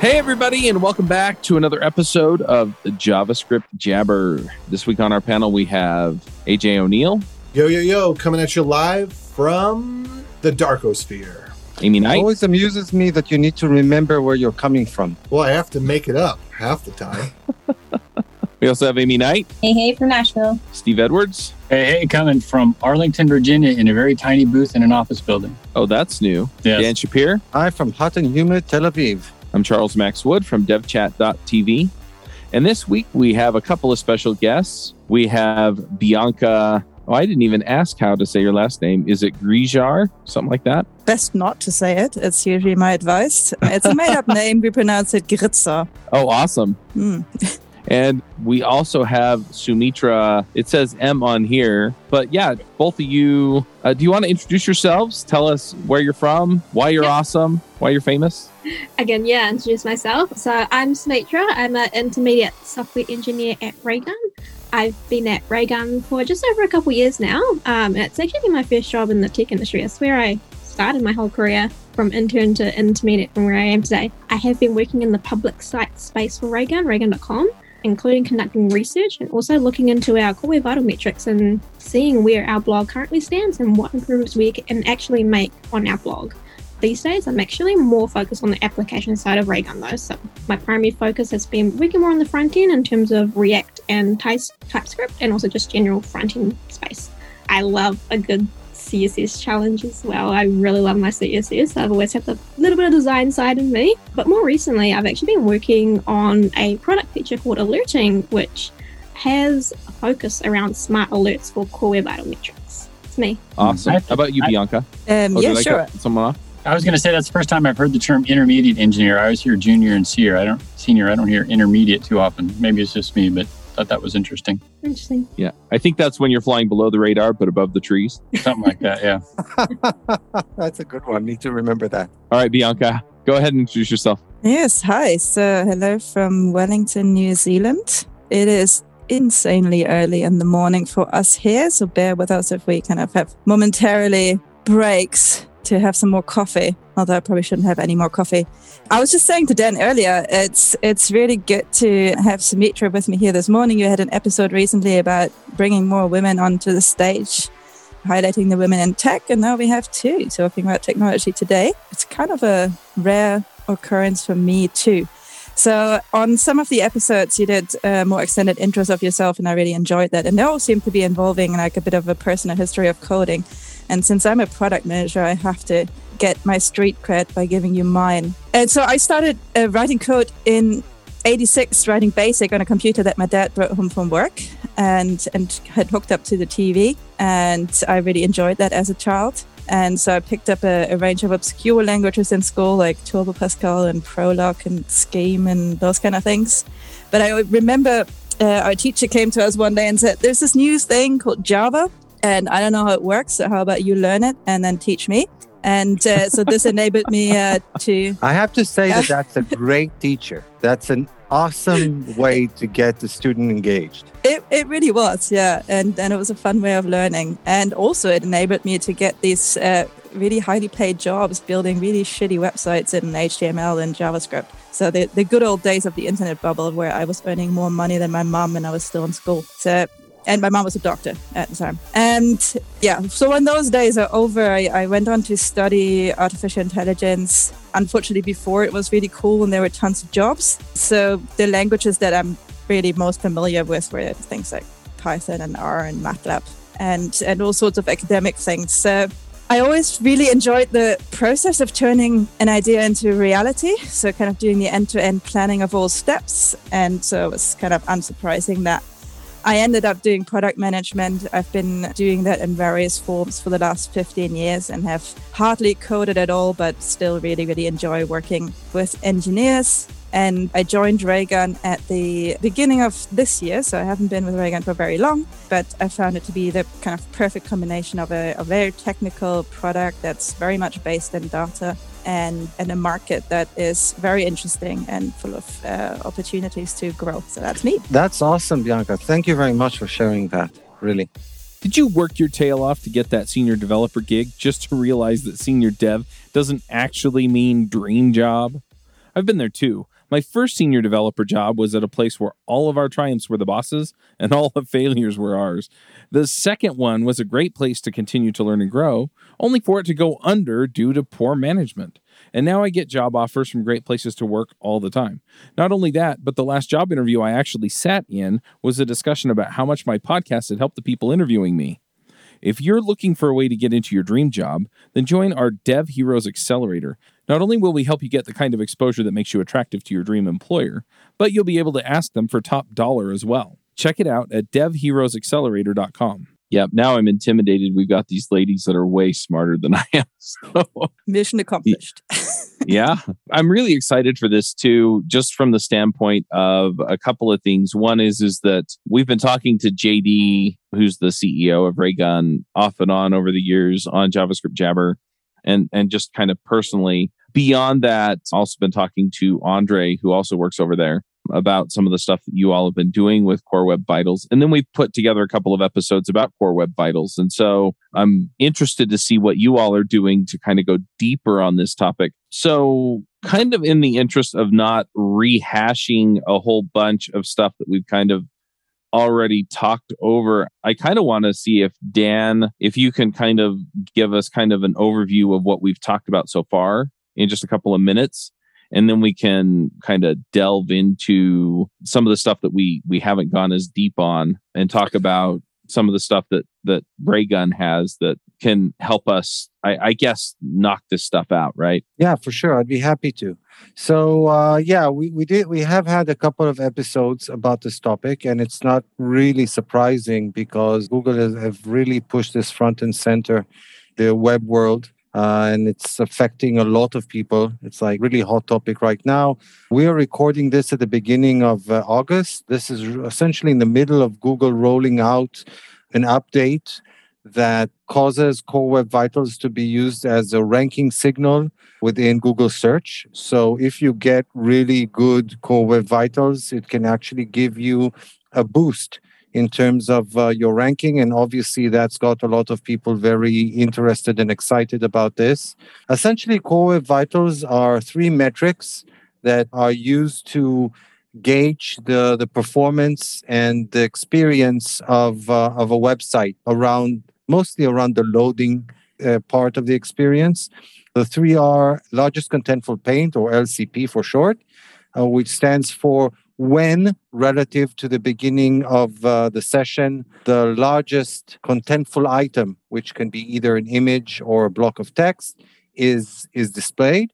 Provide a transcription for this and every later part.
Hey, everybody, and welcome back to another episode of the JavaScript Jabber. This week on our panel, we have AJ O'Neal, Yo, yo, yo, coming at you live from the Darkosphere. Aimee It always amuses me that you need to remember where you're coming from. Well, I have to make it up half the time. we also have Aimee Knight, Hey, hey, from Nashville. Steve Edwards. Hey, hey, coming from Arlington, Virginia, in a very tiny booth in an office building. Oh, that's new. Yes. Dan Shappir. Hi from hot and humid Tel Aviv. I'm Charles Max Wood from devchat.tv. And this week we have a couple of special guests. We have Bianca. Oh, I didn't even ask how to say your last name. Is it Grijar? Something like that? best not to say it. It's usually my advice. It's a made up name. We pronounce it Gritza. Oh, awesome. Hmm. And we also have Sumitra. It says M on here. But yeah, both of you, uh, do you want to introduce yourselves? Tell us where you're from, why you're Yeah. awesome, why you're famous. Again, yeah, introduce myself. So I'm Sumitra. I'm an intermediate software engineer at Raygun. I've been at Raygun for just over a couple years now. Um, it's actually been my first job in the tech industry. It's where I started my whole career from intern to intermediate from where I am today. I have been working in the public site space for Raygun, raygun.com, including conducting research and also looking into our core vital metrics and seeing where our blog currently stands and what improvements we can actually make on our blog. These days, I'm actually more focused on the application side of Raygun though. So my primary focus has been working more on the front end in terms of React and Ty- TypeScript and also just general front end space. I love a good CSS challenge as well. I really love my CSS. I've always had a little bit of design side in me. But more recently, I've actually been working on a product feature called Alerting, which has a focus around smart alerts for core web vital metrics. It's me. Awesome. How about you, Bianca? Um, Oh, yeah, did I sure. someone off? I was going to say that's the first time I've heard the term intermediate engineer. I always hear junior and senior. I don't senior. I don't hear intermediate too often. Maybe it's just me, but thought that was interesting. Interesting. Yeah. I think that's when you're flying below the radar, but above the trees. Something like that. Yeah. That's a good one. Need to remember that. All right, Bianca, go ahead and introduce yourself. Yes, hi. So, hello from Wellington, New Zealand. It is insanely early in the morning for us here, so bear with us if we kind of have momentarily breaks to have some more coffee. Although I probably shouldn't have any more coffee. I was just saying to Dan earlier, it's it's really good to have Sumitra with me here this morning. You had an episode recently about bringing more women onto the stage, highlighting the women in tech, and now we have two talking about technology today. It's kind of a rare occurrence for me too. So on some of the episodes, you did uh, more extended intros of yourself, and I really enjoyed that. And they all seem to be involving like a bit of a personal history of coding. And since I'm a product manager, I have to get my street cred by giving you mine. And so I started uh, writing code in 86, writing BASIC on a computer that my dad brought home from work and, and had hooked up to the TV. And I really enjoyed that as a child. And so I picked up a, a range of obscure languages in school, like Turbo Pascal and Prolog and Scheme and those kind of things. But I remember uh, our teacher came to us one day and said, There's this new thing called Java, and I don't know how it works. So, how about you learn it and then teach me? And uh, so this enabled me uh, to. I have to say that that's a great teacher. That's an awesome way to get the student engaged. It, it really was, yeah. And, and it was a fun way of learning. And also, it enabled me to get these uh, really highly paid jobs building really shitty websites in HTML and JavaScript. So, the, the good old days of the internet bubble where I was earning more money than my mom and I was still in school. So, and my mom was a doctor at the time. And yeah, so when those days are over, I, I went on to study artificial intelligence. Unfortunately, before it was really cool and there were tons of jobs. So the languages that I'm really most familiar with were things like Python and R and MATLAB and, and all sorts of academic things. So I always really enjoyed the process of turning an idea into reality. So, kind of doing the end to end planning of all steps. And so it was kind of unsurprising that I ended up doing product management. I've been doing that in various forms for the last 15 years and have hardly coded at all, but still really, really enjoy working with engineers. And I joined Raygun at the beginning of this year, so I haven't been with Raygun for very long, but I found it to be the kind of perfect combination of a, a very technical product that's very much based in data and, and a market that is very interesting and full of uh, opportunities to grow. So that's me. That's awesome, Bianca. Thank you very much for sharing that. Really. Did you work your tail off to get that senior developer gig just to realize that senior dev doesn't actually mean dream job? I've been there too. My first senior developer job was at a place where all of our triumphs were the bosses and all the failures were ours. The second one was a great place to continue to learn and grow, only for it to go under due to poor management. And now I get job offers from great places to work all the time. Not only that, but the last job interview I actually sat in was a discussion about how much my podcast had helped the people interviewing me. If you're looking for a way to get into your dream job, then join our Dev Heroes Accelerator. Not only will we help you get the kind of exposure that makes you attractive to your dream employer, but you'll be able to ask them for top dollar as well. Check it out at devheroesaccelerator.com. Yep, now I'm intimidated. We've got these ladies that are way smarter than I am. So, Mission accomplished. yeah, I'm really excited for this too, just from the standpoint of a couple of things. One is is that we've been talking to JD, who's the CEO of Raygun, off and on over the years on JavaScript Jabber, and and just kind of personally. Beyond that, also been talking to Andre, who also works over there, about some of the stuff that you all have been doing with Core Web Vitals. And then we've put together a couple of episodes about Core Web Vitals. And so I'm interested to see what you all are doing to kind of go deeper on this topic. So, kind of in the interest of not rehashing a whole bunch of stuff that we've kind of already talked over. I kind of want to see if Dan, if you can kind of give us kind of an overview of what we've talked about so far in just a couple of minutes and then we can kind of delve into some of the stuff that we we haven't gone as deep on and talk about some of the stuff that that Raygun has that can help us I, I, guess knock this stuff out right? Yeah for sure. I'd be happy to. So uh, yeah we, we did we have had a couple of episodes about this topic and it's not really surprising because google has have really pushed this front and center the web world uh, and it's affecting a lot of people. It's like really hot topic right now. We are recording this at the beginning of uh, August. This is essentially in the middle of Google rolling out an update that causes Core Web Vitals to be used as a ranking signal within Google search. So if you get really good Core Web Vitals, it can actually give you a boost in terms of uh, your ranking. And obviously, that's got a lot of people very interested and excited about this. Essentially, Core Web Vitals are three metrics that are used to gauge the, the performance and the experience of, uh, of a website around mostly around the loading uh, part of the experience. The three are largest contentful paint or LCP for short, uh, which stands for when relative to the beginning of uh, the session the largest contentful item which can be either an image or a block of text is is displayed.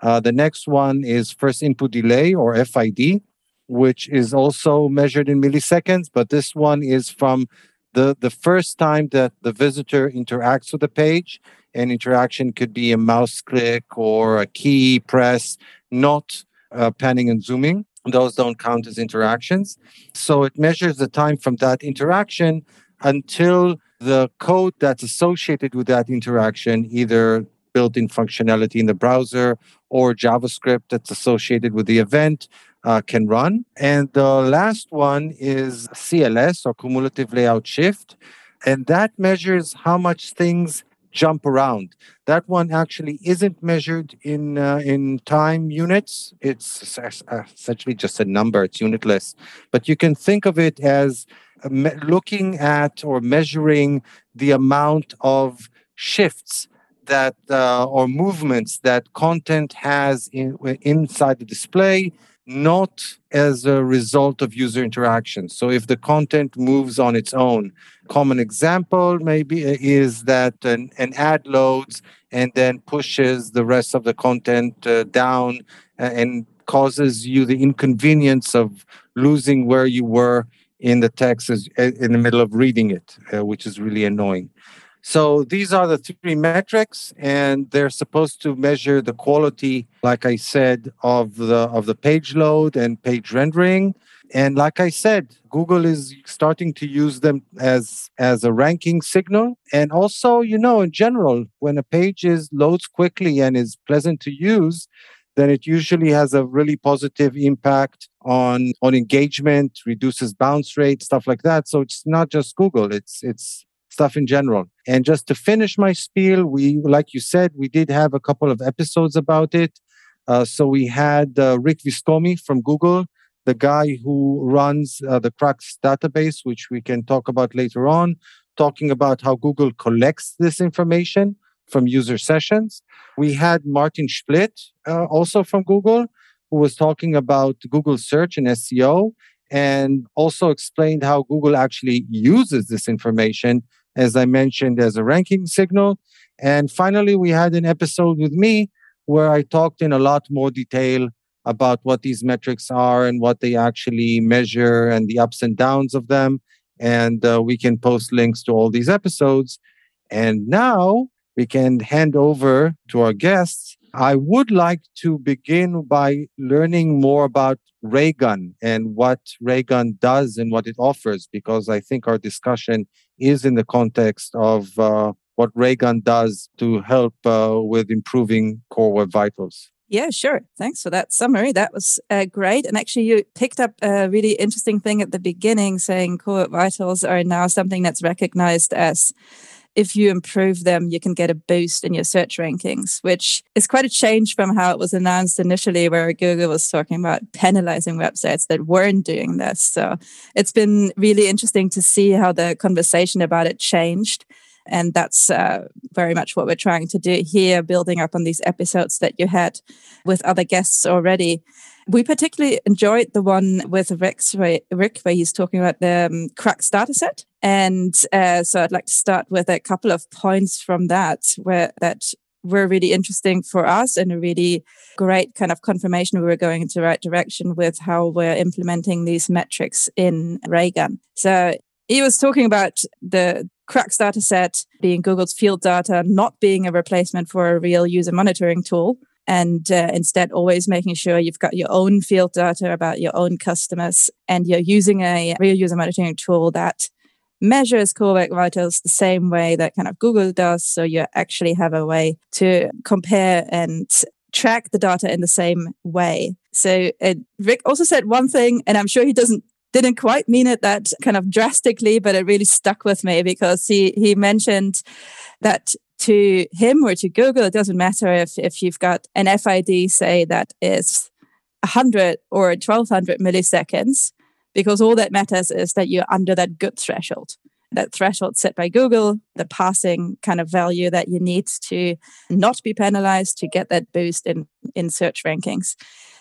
Uh, the next one is first input delay or fid which is also measured in milliseconds but this one is from the the first time that the visitor interacts with the page. And interaction could be a mouse click or a key press not uh, panning and zooming those don't count as interactions. So it measures the time from that interaction until the code that's associated with that interaction, either built in functionality in the browser or JavaScript that's associated with the event, uh, can run. And the last one is CLS or cumulative layout shift. And that measures how much things jump around. That one actually isn't measured in uh, in time units. It's essentially just a number. It's unitless, but you can think of it as uh, looking at or measuring the amount of shifts that uh, or movements that content has in, inside the display not as a result of user interaction. So if the content moves on its own, common example maybe is that an, an ad loads and then pushes the rest of the content uh, down and causes you the inconvenience of losing where you were in the text as, in the middle of reading it, uh, which is really annoying. So these are the three metrics, and they're supposed to measure the quality, like I said, of the of the page load and page rendering. And like I said, Google is starting to use them as as a ranking signal. And also, you know, in general, when a page is loads quickly and is pleasant to use, then it usually has a really positive impact on on engagement, reduces bounce rate, stuff like that. So it's not just Google; it's it's stuff in general. And just to finish my spiel, we, like you said, we did have a couple of episodes about it. Uh, so we had uh, Rick Viscomi from Google, the guy who runs uh, the Crux database, which we can talk about later on, talking about how Google collects this information from user sessions. We had Martin Splitt, uh, also from Google, who was talking about Google search and SEO and also explained how Google actually uses this information, as I mentioned, as a ranking signal. And finally, we had an episode with me where I talked in a lot more detail about what these metrics are and what they actually measure and the ups and downs of them. And uh, we can post links to all these episodes. And now we can hand over to our guests. I would like to begin by learning more about Raygun and what Raygun does and what it offers, because I think our discussion is in the context of uh, what Raygun does to help uh, with improving Core Web Vitals. Yeah, sure. Thanks for that summary. That was uh, great. And actually, you picked up a really interesting thing at the beginning, saying Core Web Vitals are now something that's recognized as if you improve them, you can get a boost in your search rankings, which is quite a change from how it was announced initially, where Google was talking about penalizing websites that weren't doing this. So it's been really interesting to see how the conversation about it changed. And that's uh, very much what we're trying to do here, building up on these episodes that you had with other guests already. We particularly enjoyed the one with Rick, where he's talking about the um, Crux dataset. And uh, so I'd like to start with a couple of points from that, where that were really interesting for us and a really great kind of confirmation we were going into the right direction with how we're implementing these metrics in Raygun. So he was talking about the Crux dataset being Google's field data, not being a replacement for a real user monitoring tool and uh, instead always making sure you've got your own field data about your own customers and you're using a real user monitoring tool that measures web vitals the same way that kind of Google does. So you actually have a way to compare and track the data in the same way. So uh, Rick also said one thing, and I'm sure he doesn't didn't quite mean it that kind of drastically, but it really stuck with me because he he mentioned that to him or to Google, it doesn't matter if, if you've got an FID, say, that is 100 or 1200 milliseconds, because all that matters is that you're under that good threshold. That threshold set by Google, the passing kind of value that you need to not be penalized to get that boost in, in search rankings.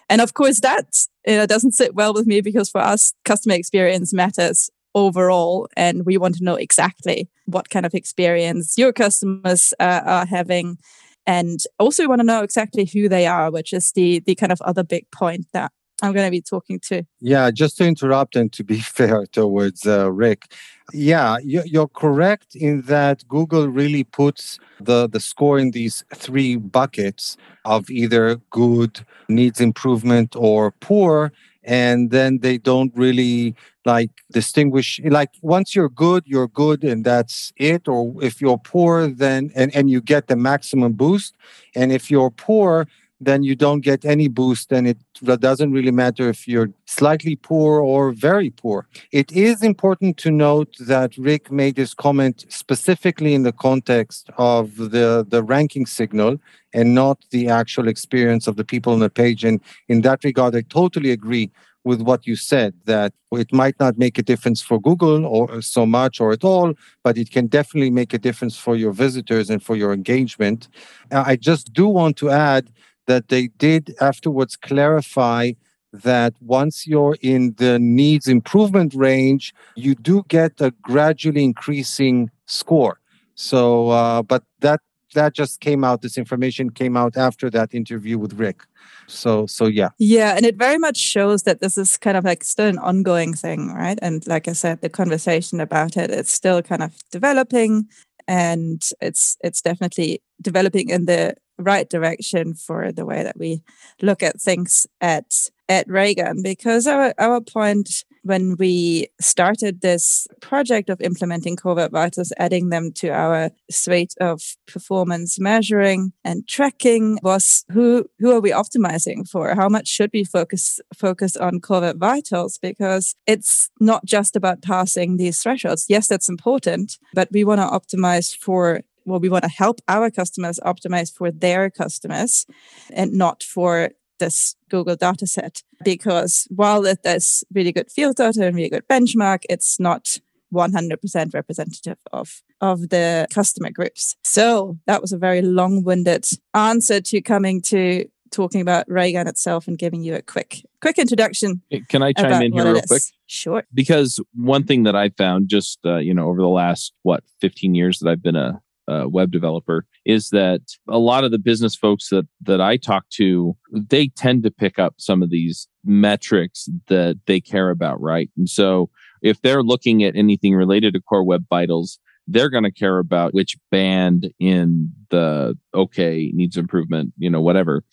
And of course, that you know, doesn't sit well with me because for us, customer experience matters overall and we want to know exactly what kind of experience your customers uh, are having and also we want to know exactly who they are which is the the kind of other big point that i'm going to be talking to yeah just to interrupt and to be fair towards uh, rick. Yeah you're correct in that google really puts the the score in these three buckets of either good needs improvement or poor and then they don't really like distinguish like once you're good you're good and that's it or if you're poor then and, and you get the maximum boost and if you're poor then you don't get any boost and it doesn't really matter if you're slightly poor or very poor it is important to note that rick made this comment specifically in the context of the the ranking signal and not the actual experience of the people on the page and in that regard i totally agree with what you said that it might not make a difference for Google or uh, so much or at all, but it can definitely make a difference for your visitors and for your engagement. Uh, I just do want to add that they did afterwards clarify that once you're in the needs improvement range, you do get a gradually increasing score. So, uh, but that that just came out. This information came out after that interview with Rick. So, so yeah. Yeah. And it very much shows that this is kind of like still an ongoing thing, right? And like I said, the conversation about it, it's still kind of developing and it's, it's definitely developing in the right direction for the way that we look at things at, at Raygun because our, our point when we started this project of implementing Core Web Vitals, adding them to our suite of performance measuring and tracking was who who are we optimizing for? How much should we focus focus on Core Web Vitals? Because it's not just about passing these thresholds. Yes, that's important, but we want to optimize for well, we want to help our customers optimize for their customers and not for this Google data set. Because while it is really good field data and really good benchmark, it's not 100% representative of of the customer groups. So that was a very long-winded answer to coming to talking about Raygun itself and giving you a quick quick introduction. Can I chime in here real quick? Sure. Because one thing that I found just uh, you know over the last what 15 years that I've been a, a web developer is that a lot of the business folks that that I talk to they tend to pick up some of these metrics that they care about, right? And so if they're looking at anything related to core web vitals, they're going to care about which band in the okay needs improvement, you know, whatever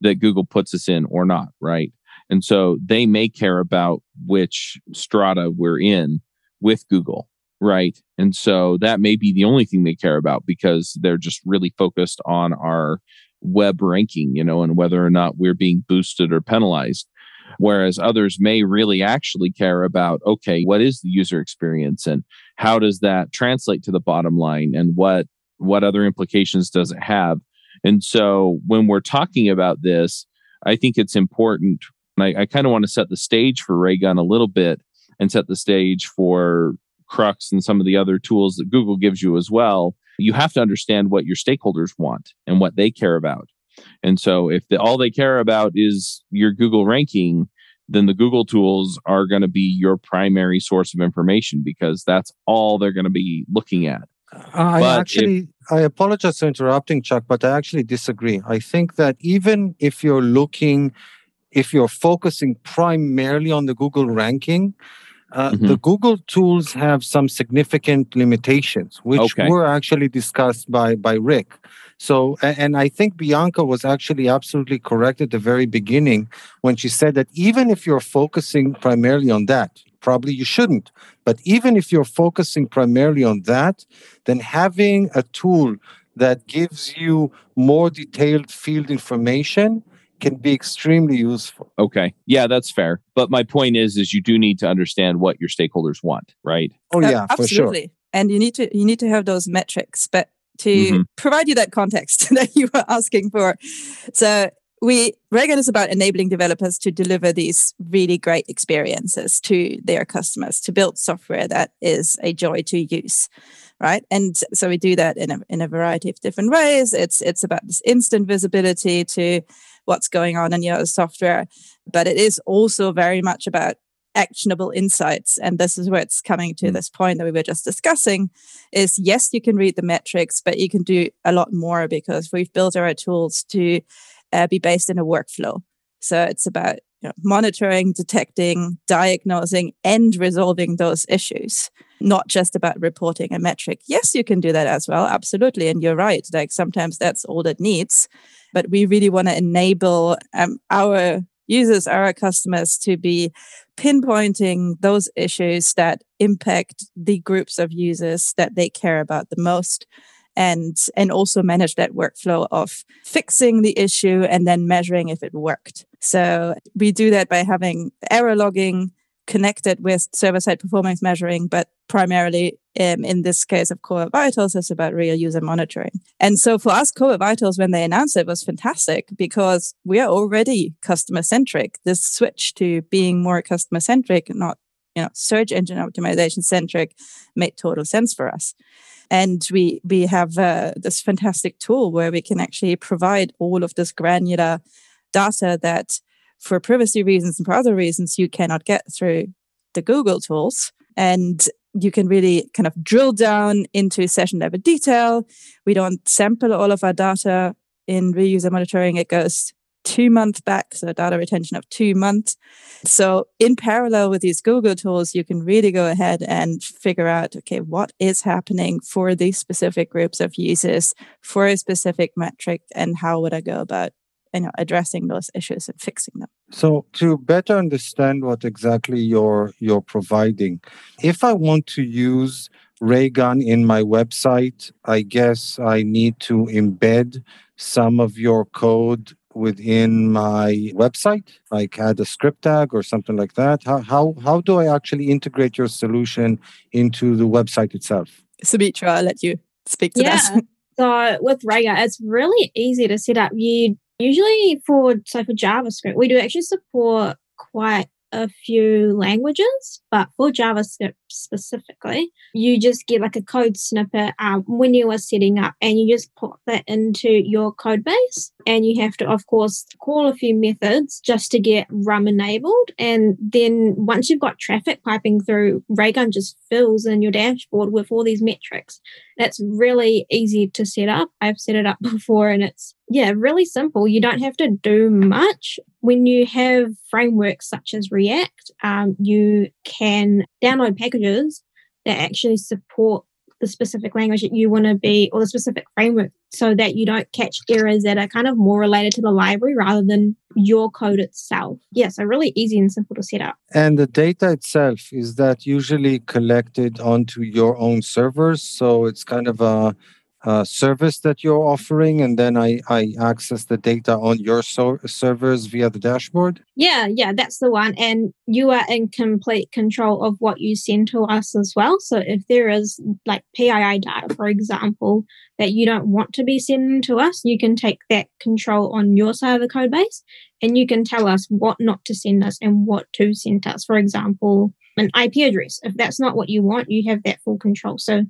that Google puts us in or not, right? And so they may care about which strata we're in with Google, right? And so that may be the only thing they care about because they're just really focused on our web ranking, you know, and whether or not we're being boosted or penalized. Whereas others may really actually care about, okay, what is the user experience and how does that translate to the bottom line and what, what other implications does it have? And so when we're talking about this, I think it's important. I, I kind of want to set the stage for Raygun a little bit and set the stage for Crux and some of the other tools that Google gives you as well. You have to understand what your stakeholders want and what they care about. And so if the, all they care about is your Google ranking, then the Google tools are going to be your primary source of information because that's all they're going to be looking at. I But actually, if- I apologize for interrupting, Chuck, but I actually disagree. I think that even if you're looking, if you're focusing primarily on the Google ranking, uh, Mhm. the Google tools have some significant limitations, which Okay. were actually discussed by by Rick. So, and I think Bianca was actually absolutely correct at the very beginning when she said that even if you're focusing primarily on that, probably you shouldn't. But even if you're focusing primarily on that, then having a tool that gives you more detailed field information can be extremely useful. Okay. Yeah, that's fair. But my point is is you do need to understand what your stakeholders want, right? Oh Uh, yeah, for sure. absolutely. And you need to you need to have those metrics, but to Mhm. provide you that context that you were asking for. So we Raygun is about enabling developers to deliver these really great experiences to their customers, to build software that is a joy to use. Right. And so we do that in a in a variety of different ways. It's it's about this instant visibility to what's going on in your software. But it is also very much about actionable insights. And this is where it's coming to Mm. this point that we were just discussing is yes, you can read the metrics, but you can do a lot more because we've built our tools to uh, be based in a workflow. So it's about you know, monitoring, detecting, diagnosing, and resolving those issues, not just about reporting a metric. Yes, you can do that as well, absolutely. And you're right. Like sometimes that's all it needs. But we really want to enable um, our users, our customers to be pinpointing those issues that impact the groups of users that they care about the most and and also manage that workflow of fixing the issue and then measuring if it worked. So we do that by having error logging connected with server-side performance measuring but primarily um, in this case of core vitals it's about real user monitoring. And so for us core vitals when they announced it was fantastic because we are already customer centric this switch to being more customer centric not you know search engine optimization centric made total sense for us. And we we have uh, this fantastic tool where we can actually provide all of this granular data that for privacy reasons and for other reasons you cannot get through the google tools. And you can really kind of drill down into session level detail. We don't sample all of our data in real user monitoring. It goes two months back so data retention of two months. So in parallel with these Google tools, you can really go ahead and figure out, okay, what is happening for these specific groups of users for a specific metric and how would I go about you know addressing those issues and fixing them. So to better understand what exactly you're you're providing, if I want to use Raygun in my website, I guess I need to embed some of your code within my website, like add a script tag or something like that. How how how do I actually integrate your solution into the website itself? Sumitra, I'll let you speak to Yeah. that. So with Raygun, it's really easy to set up. You usually for so for JavaScript, we do actually support quite a few languages, but for JavaScript specifically, you just get like a code snippet um, when you are setting up and you just put that into your code base. And you have to, of course, call a few methods just to get rum enabled. And then once you've got traffic piping through, Raygun just fills in your dashboard with all these metrics. That's really easy to set up. I've set it up before and it's, yeah, really simple. You don't have to do much. When you have frameworks such as React, um, you can download packages that actually support the specific language that you want to be or the specific framework so that you don't catch errors that are kind of more related to the library rather than your code itself. Yeah, so really easy and simple to set up. And the data itself, is that usually collected onto your own servers? So it's kind of a uh, service that you're offering, and then I, I access the data on your so- servers via the dashboard? Yeah, yeah, that's the one. And you are in complete control of what you send to us as well. So if there is like PII data, for example, that you don't want to be sending to us, you can take that control on your side of the code base and you can tell us what not to send us and what to send us. For example, an IP address. If that's not what you want, you have that full control. So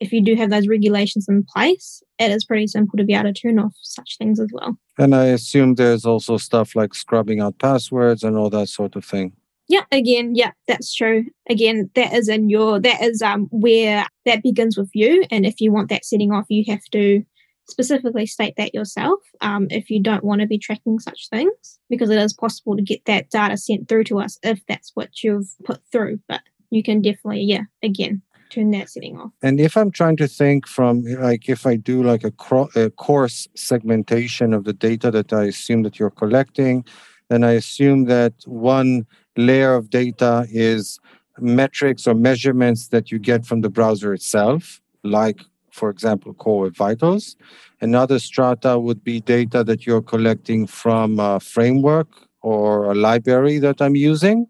if you do have those regulations in place, it is pretty simple to be able to turn off such things as well. And I assume there's also stuff like scrubbing out passwords and all that sort of thing. Yeah, again, yeah, that's true. Again, that is in your that is um where that begins with you. And if you want that setting off, you have to specifically state that yourself um, if you don't want to be tracking such things, because it is possible to get that data sent through to us if that's what you've put through. But you can definitely, yeah, again, turn that setting off. And if I'm trying to think from like if I do like a, cro- a coarse segmentation of the data that I assume that you're collecting, then I assume that one layer of data is metrics or measurements that you get from the browser itself, like for example, Core Web Vitals. Another strata would be data that you're collecting from a framework or a library that I'm using.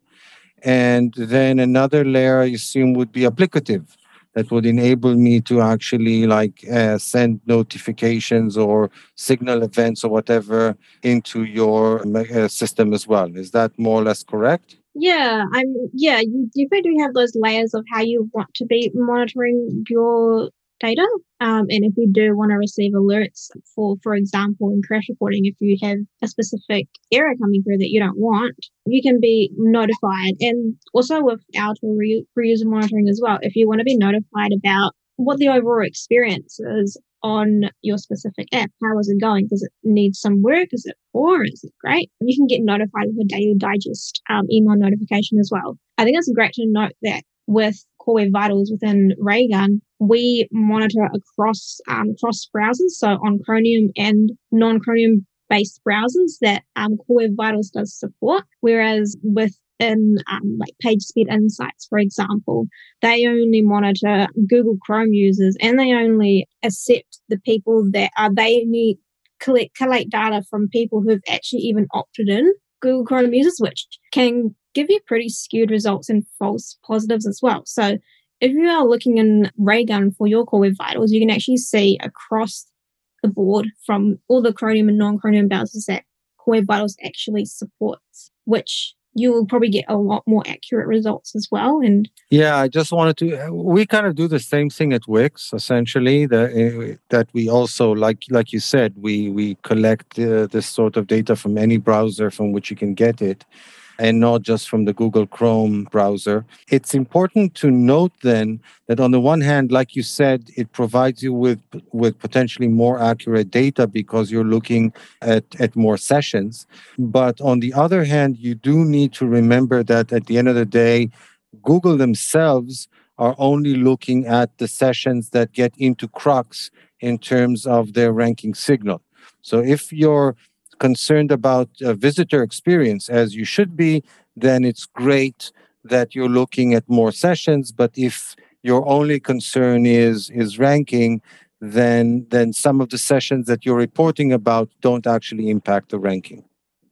And then another layer, I assume, would be applicative that would enable me to actually like uh, send notifications or signal events or whatever into your uh, system as well. Is that more or less correct? Yeah, I'm. Yeah, you definitely have those layers of how you want to be monitoring your data. Um, and if you do want to receive alerts for, for example, in crash reporting, if you have a specific error coming through that you don't want, you can be notified. And also with our tool re- user monitoring as well, if you want to be notified about what the overall experience is on your specific app. How is it going? Does it need some work? Is it poor? Is it great? You can get notified with a daily digest um, email notification as well. I think it's great to note that with Web Vitals within Raygun, we monitor across um, cross browsers, so on Chromium and non-Chromium based browsers that um, Core Web Vitals does support. Whereas within um, like PageSpeed Insights, for example, they only monitor Google Chrome users and they only accept the people that are they need collect collect data from people who've actually even opted in Google Chrome users, which can give you pretty skewed results and false positives as well. So if you are looking in Raygun for your core web vitals, you can actually see across the board from all the Chromium and non-Chromium browsers that core web vitals actually supports, which you will probably get a lot more accurate results as well. And yeah, I just wanted to. We kind of do the same thing at Wix, essentially. That uh, that we also like, like you said, we we collect uh, this sort of data from any browser from which you can get it and not just from the Google Chrome browser. It's important to note then that on the one hand, like you said, it provides you with, with potentially more accurate data because you're looking at, at more sessions. But on the other hand, you do need to remember that at the end of the day, Google themselves are only looking at the sessions that get into Crux in terms of their ranking signal. So if you're concerned about a visitor experience as you should be, then it's great that you're looking at more sessions. But if your only concern is is ranking, then then some of the sessions that you're reporting about don't actually impact the ranking.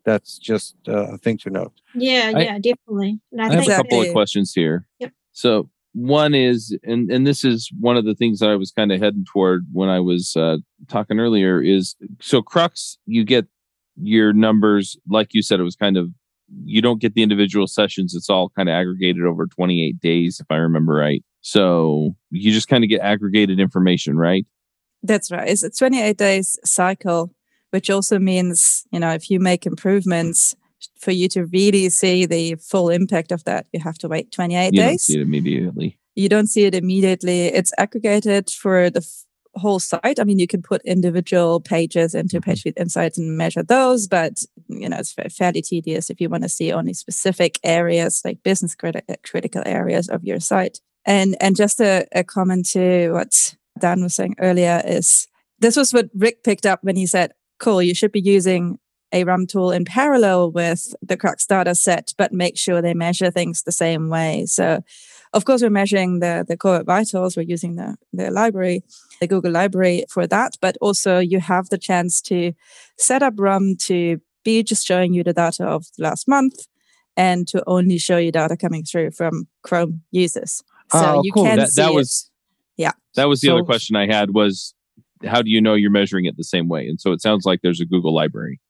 That's just uh, a thing to note. Yeah, I, yeah, definitely. I, I have a couple of questions here. Yep. So one is, and and this is one of the things that I was kind of heading toward when I was uh, talking earlier. Is so Crux, you get your numbers like you said. It was kind of you don't get the individual sessions. It's all kind of aggregated over 28 days, if I remember right. So you just kind of get aggregated information, right? That's right. It's a 28 days cycle, which also means, you know, if you make improvements for you to really see the full impact of that, you have to wait 28 you days. Don't see it immediately. You don't see it immediately. It's aggregated for the whole site. I mean, you can put individual pages into Mm-hmm. PageSpeed Insights and measure those, but you know, it's fairly tedious if you want to see only specific areas, like business criti- critical areas of your site. And and just a, a comment to what Dan was saying earlier is this was what Rick picked up when he said, "Cool, you should be using." A RUM tool in parallel with the Crux data set, but make sure they measure things the same way. So, of course, we're measuring the the core vitals. We're using the the library, the Google library for that. But also, you have the chance to set up RUM to be just showing you the data of the last month, and to only show you data coming through from Chrome users. So Oh, you cool. can That- see that it. was- That was the So- other question I had was how do you know you're measuring it the same way? And so it sounds like there's a Google library.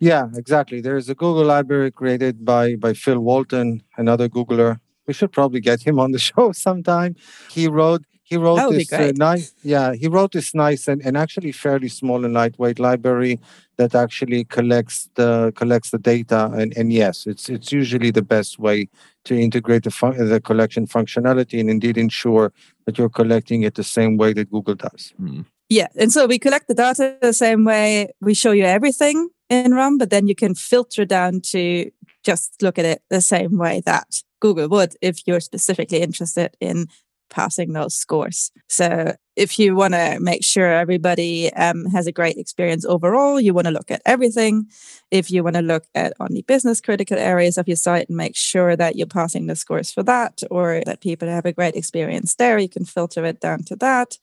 Yeah, exactly. There's a Google library created by by Phil Walton, another Googler. We should probably get him on the show sometime. He wrote he wrote That would be this uh, nice yeah he wrote this nice and, and actually fairly small and lightweight library that actually collects the collects the data and, and yes it's it's usually the best way to integrate the fun- the collection functionality and indeed ensure that you're collecting it the same way that Google does. Hmm. Yeah, and so we collect the data the same way. We show you everything in RUM, but then you can filter down to just look at it the same way that Google would if you're specifically interested in passing those scores. So if you want to make sure everybody um, has a great experience overall, you want to look at everything. If you want to look at only business critical areas of your site and make sure that you're passing the scores for that, or that people have a great experience there, you can filter it down to that.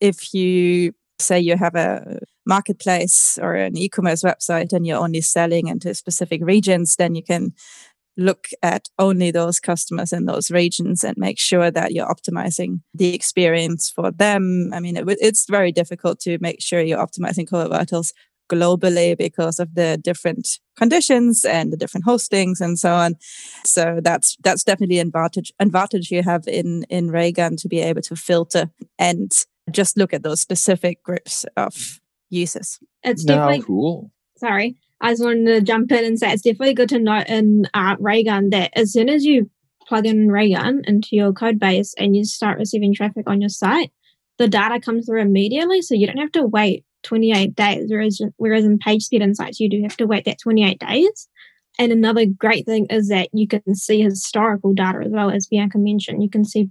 If you say you have a marketplace or an e-commerce website and you're only selling into specific regions, then you can look at only those customers in those regions and make sure that you're optimizing the experience for them. I mean, it, it's very difficult to make sure you're optimizing core vitals globally because of the different conditions and the different hostings and so on. So that's that's definitely an advantage advantage you have in in Raygun to be able to filter and just look at those specific groups of users. It's Now- definitely Cool. sorry. I just wanted to jump in and say it's definitely good to note in uh, Raygun that as soon as you plug in Raygun into your code base and you start receiving traffic on your site, the data comes through immediately. So you don't have to wait 28 days. Whereas, whereas in PageSpeed Insights, you do have to wait that 28 days. And another great thing is that you can see historical data as well, as Bianca mentioned. You can see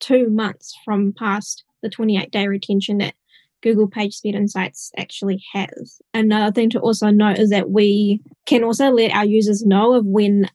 two months from past the 28 day retention that Google PageSpeed Insights actually has. Another thing to also note is that we can also let our users know of when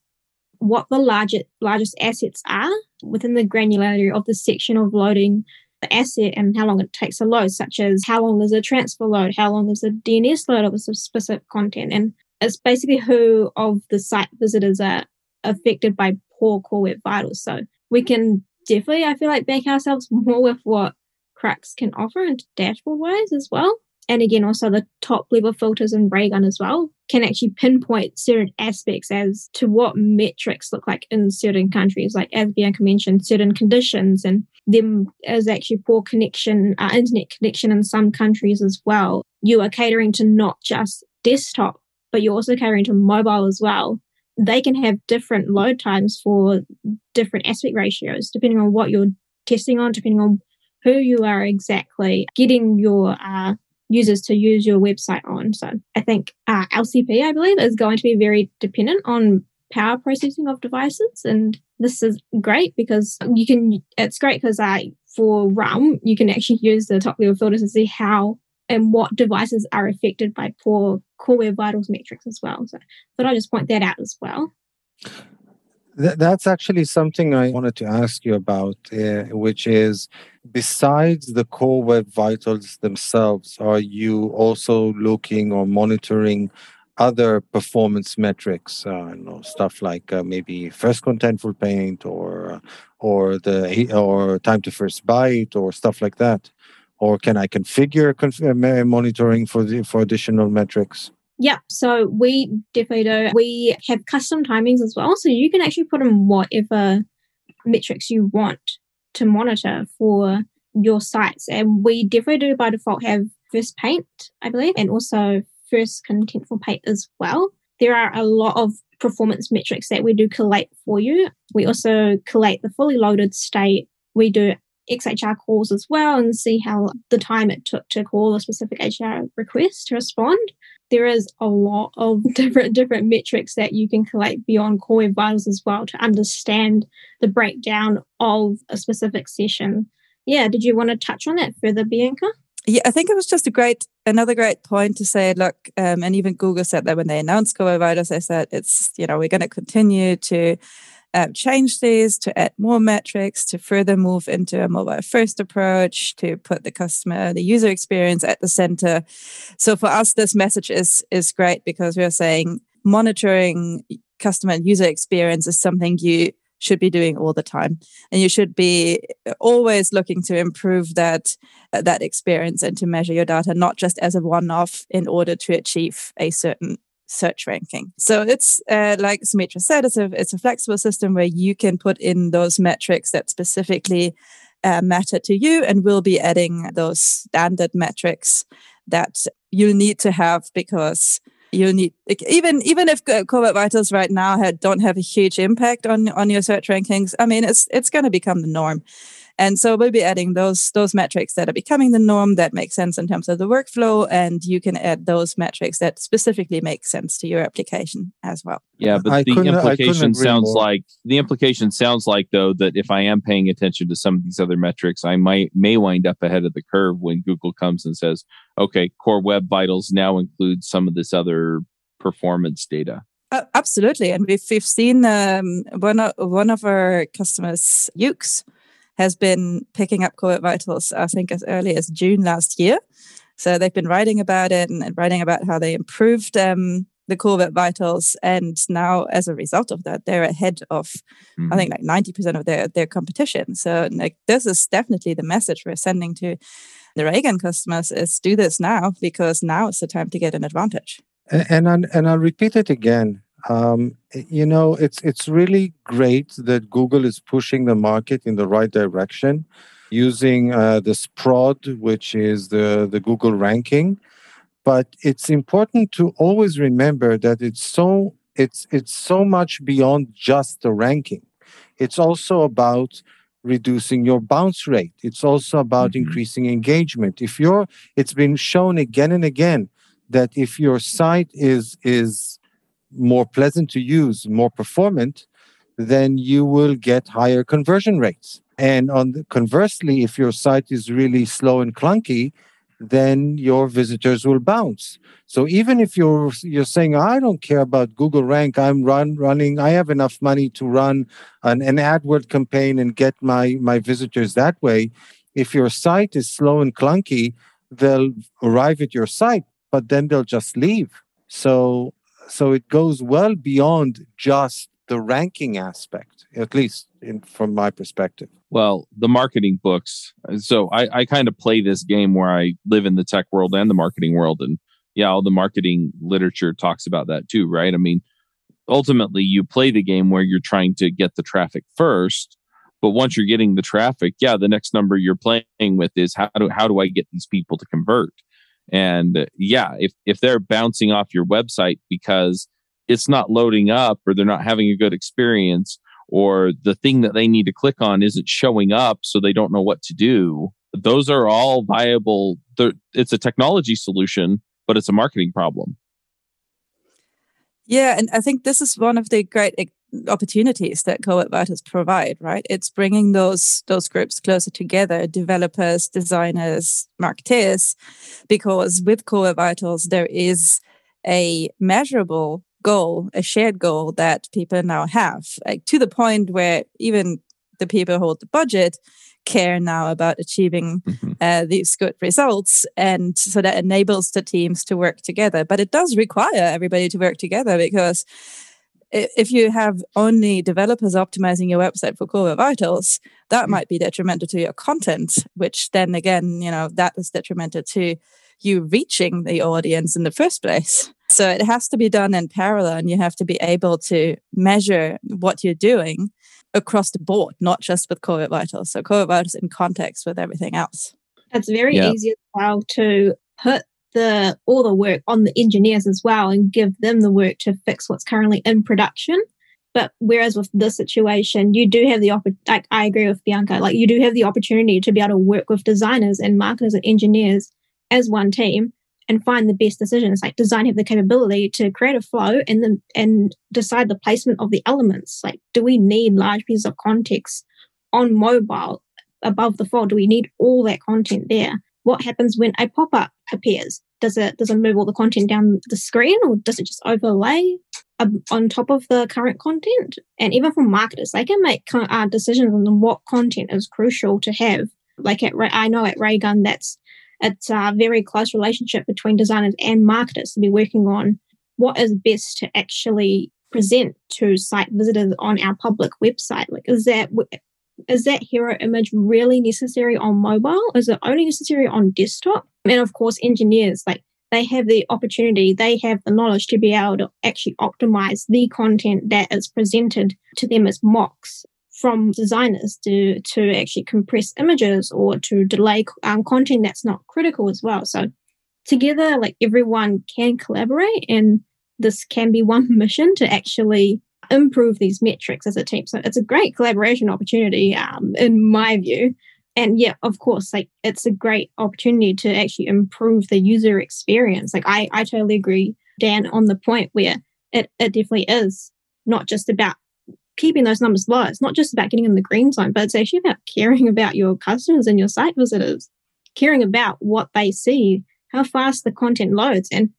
what the largest largest assets are within the granularity of the section of loading the asset and how long it takes to load, such as how long is a transfer load, how long is a DNS load of a specific content. And it's basically who of the site visitors are affected by poor core web vitals. So we can definitely, I feel like, back ourselves more with what Crux can offer and dashboard wise as well. And again, also the top level filters in Raygun as well can actually pinpoint certain aspects as to what metrics look like in certain countries, like as Bianca mentioned, certain conditions and them as actually poor connection, uh, internet connection in some countries as well. You are catering to not just desktop, but you're also catering to mobile as well. They can have different load times for different aspect ratios, depending on what you're testing on, depending on who you are exactly getting your uh, users to use your website on. So I think uh, LCP, I believe, is going to be very dependent on power processing of devices. And this is great because you can, it's great because uh, for RUM, you can actually use the top level filters to see how and what devices are affected by poor core web vitals metrics as well. So but I'll just point that out as well. Th- that's actually something I wanted to ask you about, uh, which is besides the core web vitals themselves, are you also looking or monitoring other performance metrics, uh, you know, stuff like uh, maybe first contentful paint or or the or time to first byte or stuff like that? Or can I configure conf- uh, monitoring for the for additional metrics? Yeah, so we definitely do. We have custom timings as well, so you can actually put in whatever metrics you want to monitor for your sites. And we definitely do by default have first paint, I believe, and also first contentful paint as well. There are a lot of performance metrics that we do collate for you. We also collate the fully loaded state. We do XHR calls as well and see how the time it took to call a specific HR request to respond. There is a lot of different different metrics that you can collect beyond Core Web Vitals as well to understand the breakdown of a specific session. Yeah, did you want to touch on that further, Bianca? Yeah, I think it was just a great, another great point to say. Look, um, and even Google said that when they announced Core Web Vitals, they said it's you know we're going to continue to um, change these to add more metrics, to further move into a mobile first approach, to put the customer, the user experience at the center. So for us, this message is is great because we are saying monitoring customer and user experience is something you should be doing all the time and you should be always looking to improve that that experience and to measure your data not just as a one off in order to achieve a certain search ranking. So it's uh, like Sumitra said, it's a it's a flexible system where you can put in those metrics that specifically uh, matter to you, and we'll be adding those standard metrics that you'll need to have because you need even even if Web Vitals right now had, don't have a huge impact on on your search rankings. I mean, it's it's going to become the norm. And so we'll be adding those those metrics that are becoming the norm that make sense in terms of the workflow, and you can add those metrics that specifically make sense to your application as well. Yeah, but I the implication sounds more. like the implication sounds like though that if I am paying attention to some of these other metrics, I might may wind up ahead of the curve when Google comes and says, "Okay, Core Web Vitals now includes some of this other performance data." Uh, absolutely, and we've we've seen um, one of one of our customers, Yoox has been picking up Core Vitals, I think, as early as June last year. So they've been writing about it and, writing about how they improved um, the Core Vitals. And now, as a result of that, they're ahead of, mm-hmm. I think, like 90% of their, their competition. So like, this is definitely the message we're sending to the Raygun customers is do this now because now is the time to get an advantage. And, and, I, and I'll repeat it again um, you know it's it's really great that google is pushing the market in the right direction using uh, the sprod which is the the google ranking. But it's important to always remember that it's so it's it's so much beyond just the ranking. It's also about reducing your bounce rate. It's also about mm-hmm. increasing engagement. If you're it's been shown again and again that if your site is is more pleasant to use, more performant, then you will get higher conversion rates. And on the, conversely, if your site is really slow and clunky, then your visitors will bounce. So even if you're you're saying I don't care about Google rank, I'm run running, I have enough money to run an, an AdWord campaign and get my my visitors that way. If your site is slow and clunky, they'll arrive at your site, but then they'll just leave. So so it goes well beyond just the ranking aspect, at least in, from my perspective. Well, the marketing books. So I, I kind of play this game where I live in the tech world and the marketing world. And yeah, all the marketing literature talks about that too, right? I mean, ultimately, you play the game where you're trying to get the traffic first. But once you're getting the traffic, yeah, the next number you're playing with is how do how do I get these people to convert? And uh, yeah, if, if they're bouncing off your website because it's not loading up or they're not having a good experience or the thing that they need to click on isn't showing up so they don't know what to do, those are all viable. It's a technology solution, but it's a marketing problem. Yeah, and I think this is one of the great opportunities that Web provide, right? It's bringing those those groups closer together, developers, designers, marketeers, because with Web there is a measurable goal, a shared goal that people now have, like to the point where even the people who hold the budget care now about achieving Mhm. uh, these good results. And so that enables the teams to work together. But it does require everybody to work together because if you have only developers optimizing your website for core vitals, that mm. might be detrimental to your content, which then again, you know, that is detrimental to you reaching the audience in the first place. So it has to be done in parallel, and you have to be able to measure what you're doing across the board, not just with Core Vitals. So Core Web Vitals in context with everything else. It's very Yeah. easy as well to put the all the work on the engineers as well and give them the work to fix what's currently in production. But whereas with this situation, you do have the opportunity. Like I agree with Bianca, like you do have the opportunity to be able to work with designers and marketers and engineers as one team and find the best decisions. Like design have the capability to create a flow and then and decide the placement of the elements. Like, do we need large pieces of context on mobile above the fold? Do we need all that content there? What happens when a pop up appears? Does it does it move all the content down the screen, or does it just overlay um, on top of the current content? And even for marketers, they can make uh, decisions on what content is crucial to have. Like at I know at Raygun, that's it's a very close relationship between designers and marketers to be working on what is best to actually present to site visitors on our public website. Like, is that is that hero image really necessary on mobile? Is it only necessary on desktop? And of course, engineers like they have the opportunity, they have the knowledge to be able to actually optimize the content that is presented to them as mocks from designers to to actually compress images or to delay um, content that's not critical as well. So together, like everyone can collaborate, and this can be one mission to actually improve these metrics as a team. So it's a great collaboration opportunity, um, in my view. And yeah, of course, like it's a great opportunity to actually improve the user experience. Like I, I totally agree, Dan, on the point where it, it definitely is not just about keeping those numbers low. It's not just about getting in the green zone, but it's actually about caring about your customers and your site visitors, caring about what they see, how fast the content loads. And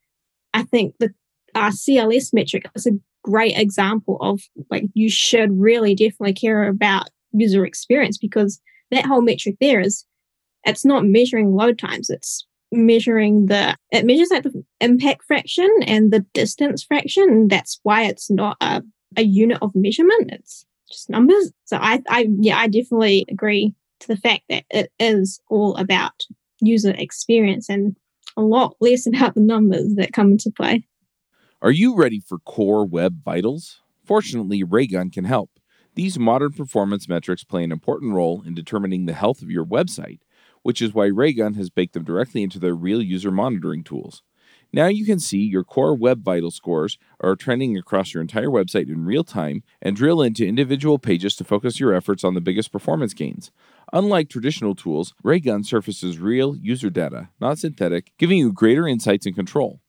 I think the our CLS metric is a great example of like you should really definitely care about user experience because that whole metric there is it's not measuring load times it's measuring the it measures like the impact fraction and the distance fraction that's why it's not a, a unit of measurement it's just numbers. So i i yeah i definitely agree to the fact that it is all about user experience and a lot less about the numbers that come into play Are you ready for core web vitals? Fortunately, Raygun can help. These modern performance metrics play an important role in determining the health of your website, which is why Raygun has baked them directly into their real user monitoring tools. Now you can see your core web vital scores are trending across your entire website in real time and drill into individual pages to focus your efforts on the biggest performance gains. Unlike traditional tools, Raygun surfaces real user data, not synthetic, giving you greater insights and control.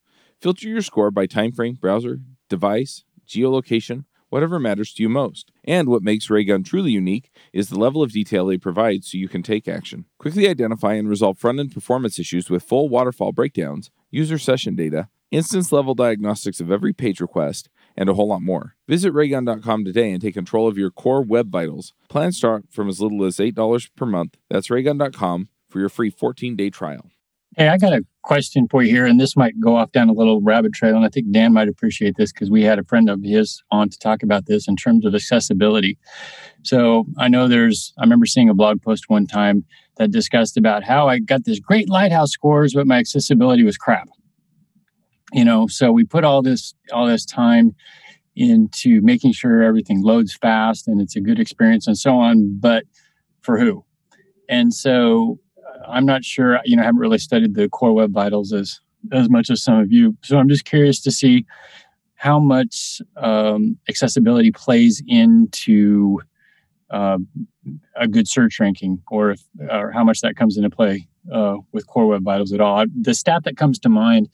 Filter your score by time frame, browser, device, geolocation, whatever matters to you most. And what makes Raygun truly unique is the level of detail they provide so you can take action. Quickly identify and resolve front end performance issues with full waterfall breakdowns, user session data, instance level diagnostics of every page request, and a whole lot more. Visit raygun.com today and take control of your core web vitals. Plans start from as little as $8 per month. That's raygun.com for your free 14 day trial. Hey, I got a question for you here, and this might go off down a little rabbit trail, and I think Dan might appreciate this because we had a friend of his on to talk about this in terms of accessibility. So I know there's, I remember seeing a blog post one time that discussed about how I got this great lighthouse scores, but my accessibility was crap. You know, so we put all this all this time into making sure everything loads fast and it's a good experience and so on, but for who? And so I'm not sure, you know, I haven't really studied the core web vitals as as much as some of you. So I'm just curious to see how much um, accessibility plays into uh, a good search ranking, or if or how much that comes into play uh, with core web vitals at all. The stat that comes to mind,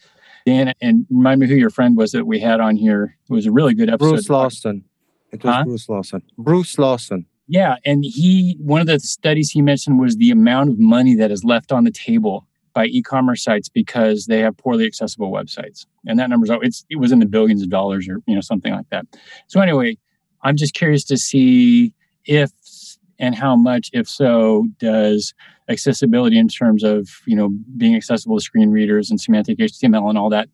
Dan, and remind me who your friend was that we had on here. It was a really good episode. Bruce Lawson. It was Huh? Bruce Lawson. Bruce Lawson. Yeah, and he one of the studies he mentioned was the amount of money that is left on the table by e-commerce sites because they have poorly accessible websites, and that number's oh, it's it was in the billions of dollars or you know something like that. So anyway, I'm just curious to see if and how much, if so, does accessibility in terms of you know being accessible to screen readers and semantic HTML and all that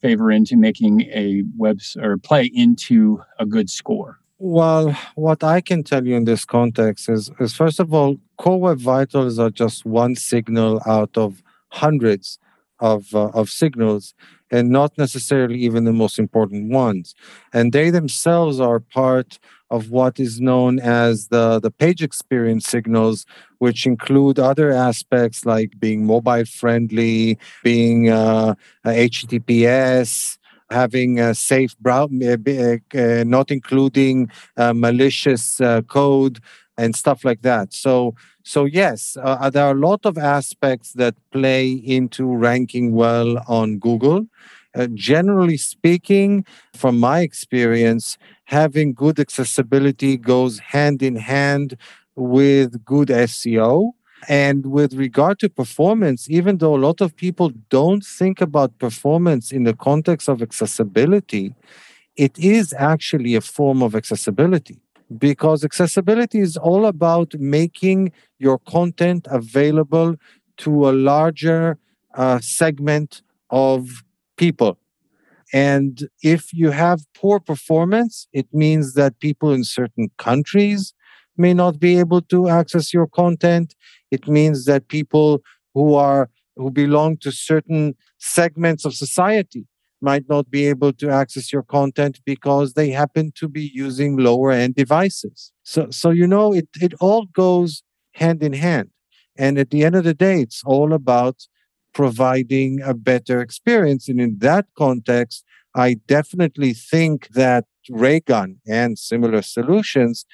favor into making a web or play into a good score? Well, what I can tell you in this context is, is first of all, Core Web Vitals are just one signal out of hundreds of, uh, of signals and not necessarily even the most important ones. And they themselves are part of what is known as the, the page experience signals, which include other aspects like being mobile friendly, being uh, HTTPS, having a safe browser, uh, uh, not including uh, malicious uh, code and stuff like that. So, so yes, uh, there are a lot of aspects that play into ranking well on Google. Uh, generally speaking, from my experience, having good accessibility goes hand in hand with good SEO. And with regard to performance, even though a lot of people don't think about performance in the context of accessibility, it is actually a form of accessibility because accessibility is all about making your content available to a larger uh, segment of people. And if you have poor performance, it means that people in certain countries may not be able to access your content. It means that people who are who belong to certain segments of society might not be able to access your content because they happen to be using lower end devices. So so you know it it all goes hand in hand. And at the end of the day, it's all about providing a better experience. And in that context, I definitely think that Raygun and similar solutions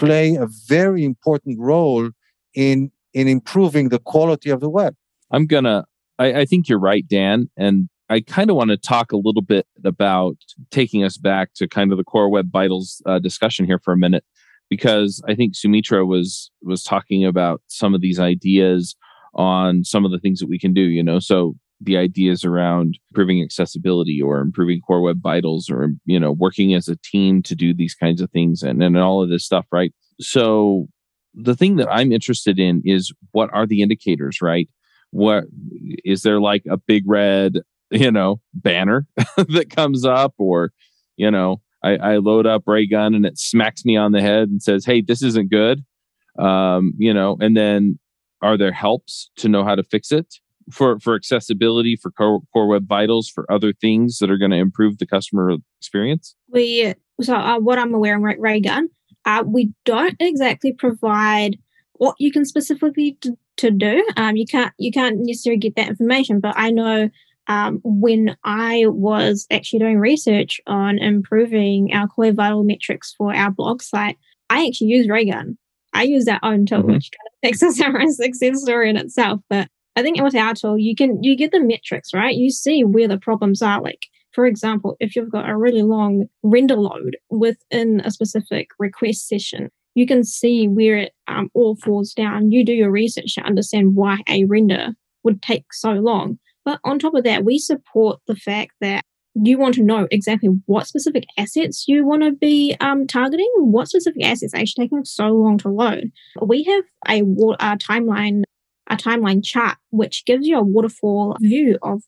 play a very important role in in improving the quality of the web. I'm gonna. I, I think you're right, Dan, and I kind of want to talk a little bit about taking us back to kind of the core web vitals uh, discussion here for a minute, because I think Sumitra was was talking about some of these ideas on some of the things that we can do, you know. So the ideas around improving accessibility or improving core web vitals or you know working as a team to do these kinds of things and, and all of this stuff right? So the thing that i'm interested in is what are the indicators right? What is there like a big red you know banner that comes up or you know I, I load up raygun and it smacks me on the head and says hey this isn't good. Um you know and then are there helps to know how to fix it for for accessibility for core, core web vitals for other things that are going to improve the customer experience we so uh, what i'm aware of raygun uh, we don't exactly provide what you can specifically to, to do um, you can't you can't necessarily get that information but i know um, when I was actually doing research on improving our core vital metrics for our blog site, I actually used Raygun. I use that own tool, mm-hmm. which kind of takes us our success story in itself. But I think with our tool, you can you get the metrics, right? You see where the problems are. Like, for example, if you've got a really long render load within a specific request session, you can see where it um, all falls down. You do your research to understand why a render would take so long. But on top of that, we support the fact that you want to know exactly what specific assets you want to be um, targeting, what specific assets are actually taking so long to load. We have a, a timeline a timeline chart which gives you a waterfall view of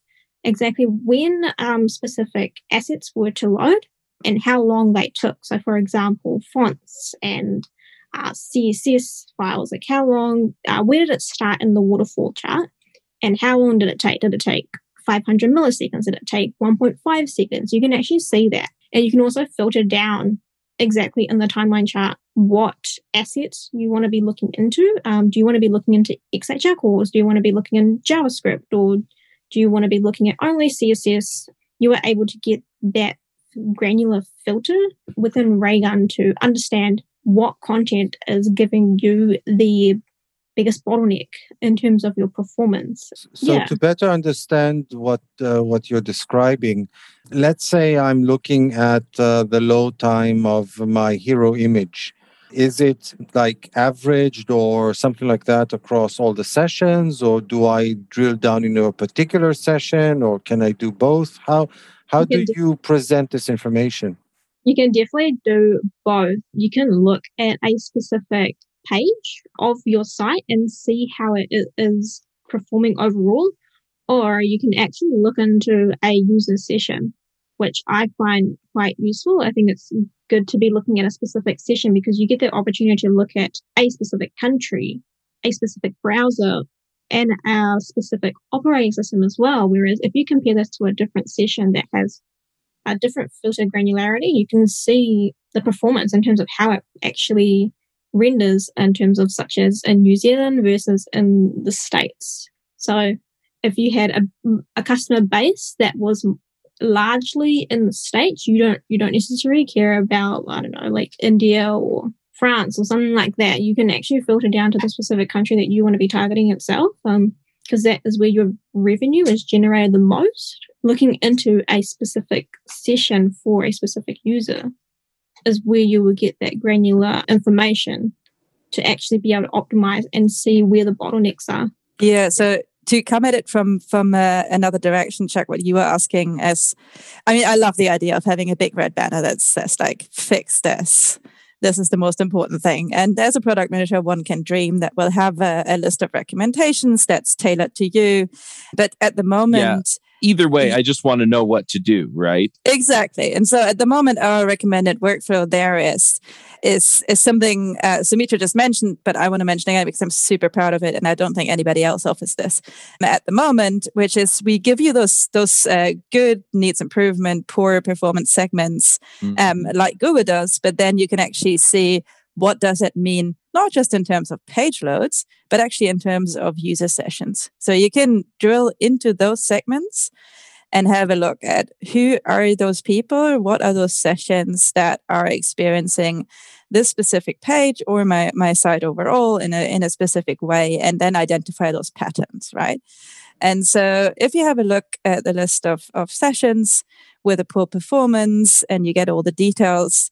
exactly when um, specific assets were to load and how long they took. So, for example, fonts and uh, CSS files, like how long, uh, where did it start in the waterfall chart, and how long did it take? Did it take 500 milliseconds? Did it take 1.5 seconds? You can actually see that. And you can also filter down exactly in the timeline chart what assets you want to be looking into. Um, do you want to be looking into XHR calls? Do you want to be looking in JavaScript? Or do you want to be looking at only CSS? You are able to get that granular filter within Raygun to understand what content is giving you the biggest bottleneck in terms of your performance. So yeah. to better understand what uh, what you're describing, let's say I'm looking at uh, the load time of my hero image. Is it like averaged or something like that across all the sessions, or do I drill down into a particular session, or can I do both? How how you do you present this information? You can definitely do both. You can look at a specific page of your site and see how it is performing overall, or you can actually look into a user session, which I find quite useful. I think it's good to be looking at a specific session because you get the opportunity to look at a specific country, a specific browser, and our specific operating system as well. Whereas if you compare this to a different session that has a different filter granularity, you can see the performance in terms of how it actually renders in terms of such as in New Zealand versus in the States. So if you had a, a customer base that was largely in the States, you don't you don't necessarily care about, I don't know, like India or France or something like that. You can actually filter down to the specific country that you want to be targeting itself. Um, because that is where your revenue is generated the most. Looking into a specific session for a specific user is where you will get that granular information to actually be able to optimize and see where the bottlenecks are. Yeah, so to come at it from from uh, another direction, check what you were asking as, I mean, I love the idea of having a big red banner that says like "fix this." This is the most important thing. And as a product manager, one can dream that we'll have a, a list of recommendations that's tailored to you. But at the moment, yeah either way, I just want to know what to do, right? Exactly. And so at the moment, our recommended workflow there is is is something uh, Sumitra just mentioned, but I want to mention again because I'm super proud of it, and I don't think anybody else offers this at the moment. Which is we give you those those uh, good needs improvement, poor performance segments, mm-hmm. um, like Google does, but then you can actually see what does it mean not just in terms of page loads, but actually in terms of user sessions. So you can drill into those segments and have a look at who are those people, what are those sessions that are experiencing this specific page or my, my site overall in a, in a specific way, and then identify those patterns, right? And so if you have a look at the list of, of sessions with a poor performance and you get all the details,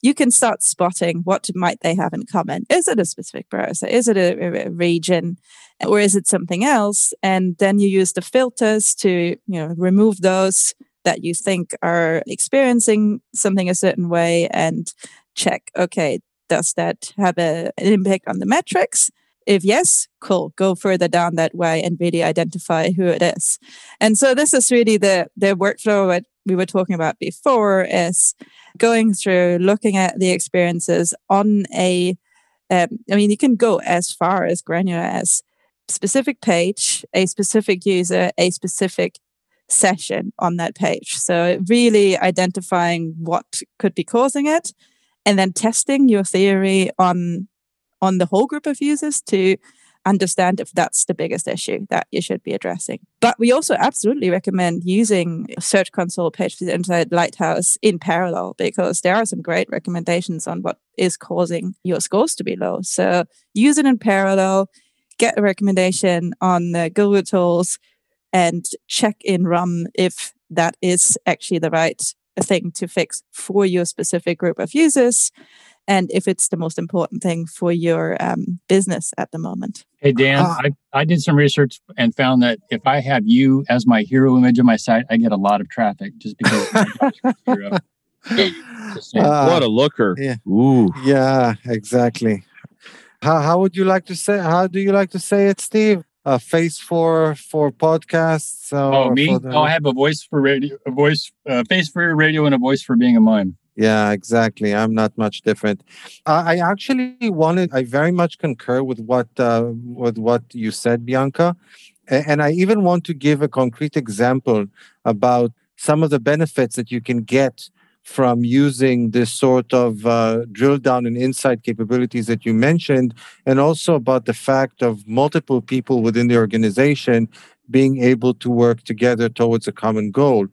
you can start spotting what might they have in common. Is it a specific browser? Is it a, a, region? Or is it something else? And then you use the filters to, you know, remove those that you think are experiencing something a certain way and check, okay, does that have a, an impact on the metrics? If yes, cool, go further down that way and really identify who it is. And so this is really the the workflow we were talking about before is going through looking at the experiences on a um, I mean, you can go as far as granular as specific page, a specific user, a specific session on that page. So really identifying what could be causing it and then testing your theory on on the whole group of users to understand if that's the biggest issue that you should be addressing. But we also absolutely recommend using Search Console pages inside Lighthouse in parallel because there are some great recommendations on what is causing your scores to be low. So use it in parallel, get a recommendation on the Google tools, and check in RUM if that is actually the right thing to fix for your specific group of users and if it's the most important thing for your um, business at the moment. Hey, Dan, uh, I, I did some research and found that if I have you as my hero image on my site, I get a lot of traffic just because. uh, what a looker. Yeah. Ooh. Yeah, exactly. How, how would you like to say, how do you like to say it, Steve? A face for for podcasts. oh, me? The... Oh, I have a voice for radio, a voice, a face for radio, and a voice for being a mime. Yeah, exactly. I'm not much different. I actually wanted. I very much concur with what uh, with what you said, Bianca, and I even want to give a concrete example about some of the benefits that you can get from using this sort of uh, drill down and insight capabilities that you mentioned, and also about the fact of multiple people within the organization being able to work together towards a common goal.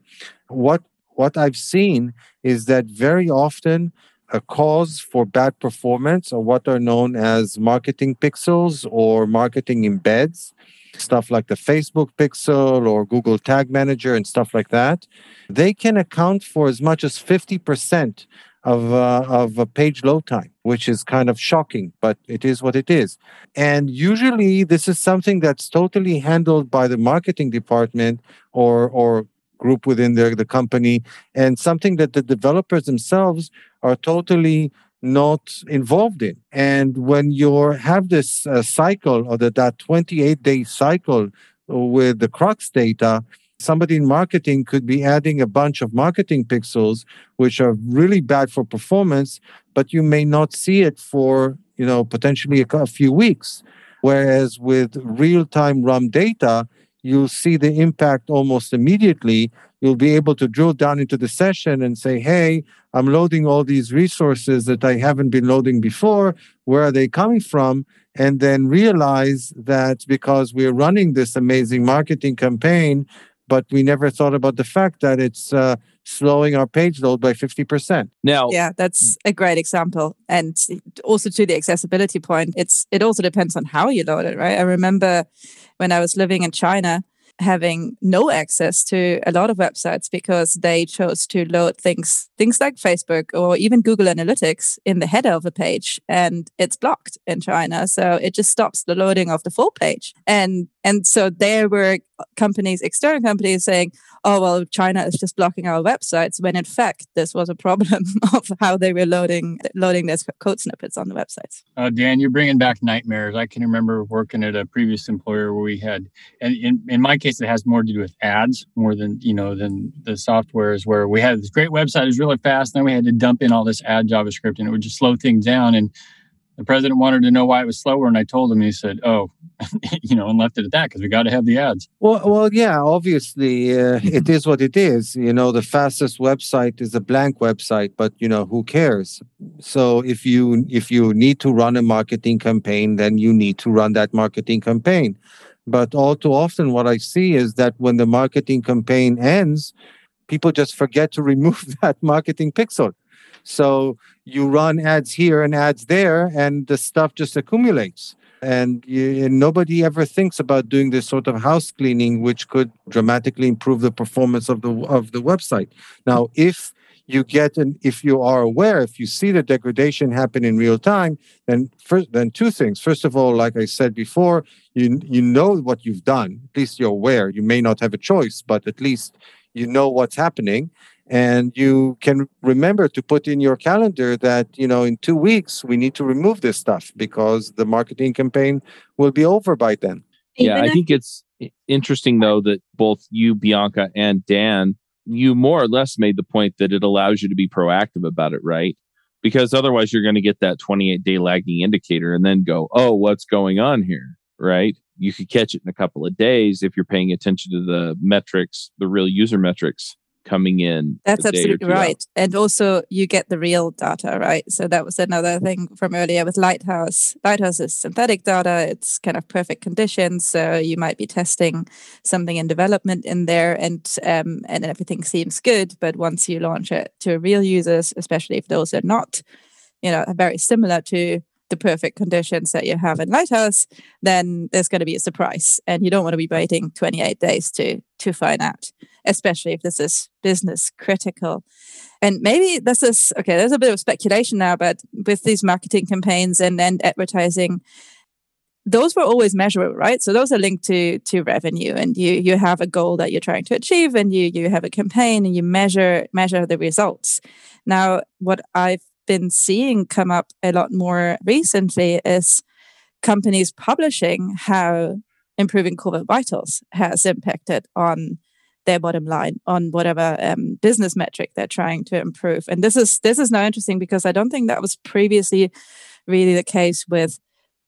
What what I've seen is that very often a cause for bad performance are what are known as marketing pixels or marketing embeds, stuff like the Facebook pixel or Google Tag Manager and stuff like that. They can account for as much as 50% of, uh, of a page load time, which is kind of shocking, but it is what it is. And usually, this is something that's totally handled by the marketing department or, or group within the, the company and something that the developers themselves are totally not involved in. And when you have this uh, cycle or the, that 28 day cycle with the CrUX data, somebody in marketing could be adding a bunch of marketing pixels, which are really bad for performance, but you may not see it for, you know, potentially a, a few weeks. Whereas with real time RUM data, you'll see the impact almost immediately. You'll be able to drill down into the session and say, hey, I'm loading all these resources that I haven't been loading before. Where are they coming from? And then realize that because we're running this amazing marketing campaign, but we never thought about the fact that it's uh, slowing our page load by 50%. Now, yeah, that's a great example. And also to the accessibility point, it's it also depends on how you load it, right? I remember when I was living in China, having no access to a lot of websites because they chose to load things things like Facebook or even Google Analytics in the header of a page and it's blocked in China so it just stops the loading of the full page and and so there were companies external companies saying oh well China is just blocking our websites when in fact this was a problem of how they were loading loading their code snippets on the websites. Uh, Dan you're bringing back nightmares. I can remember working at a previous employer where we had and in, in my case it has more to do with ads more than you know than the softwares where we had this great website it was really fast and then we had to dump in all this ad javascript and it would just slow things down. And the president wanted to know why it was slower and i told him he said oh you know and left it at that because we got to have the ads. Well well yeah obviously uh, it is what it is you know the fastest website is a blank website but you know who cares? So if you if you need to run a marketing campaign then you need to run that marketing campaign. But all too often, what I see is that when the marketing campaign ends, people just forget to remove that marketing pixel. So you run ads here and ads there, and the stuff just accumulates. And, you, and, nobody ever thinks about doing this sort of house cleaning, which could dramatically improve the performance of the of the website. Now, if you get an if you are aware if you see the degradation happen in real time then first then two things first of all like i said before you you know what you've done at least you're aware you may not have a choice but at least you know what's happening and you can remember to put in your calendar that you know in two weeks we need to remove this stuff because the marketing campaign will be over by then yeah i think it's interesting though that both you bianca and dan you more or less made the point that it allows you to be proactive about it, right? Because otherwise, you're going to get that 28 day lagging indicator and then go, oh, what's going on here, right? You could catch it in a couple of days if you're paying attention to the metrics, the real user metrics coming in. That's absolutely right. Out. And also you get the real data, right? So that was another thing from earlier with Lighthouse. Lighthouse is synthetic data. It's kind of perfect conditions. So you might be testing something in development in there and um, and everything seems good. But once you launch it to real users, especially if those are not, you know, very similar to the perfect conditions that you have in Lighthouse, then there's going to be a surprise, and you don't want to be waiting 28 days to to find out, especially if this is business critical. And maybe this is okay. There's a bit of speculation now, but with these marketing campaigns and and advertising, those were always measurable, right? So those are linked to to revenue, and you you have a goal that you're trying to achieve, and you you have a campaign, and you measure measure the results. Now, what I've been seeing come up a lot more recently is companies publishing how improving core vitals has impacted on their bottom line on whatever um, business metric they're trying to improve. And this is this is now interesting because i don't think that was previously really the case with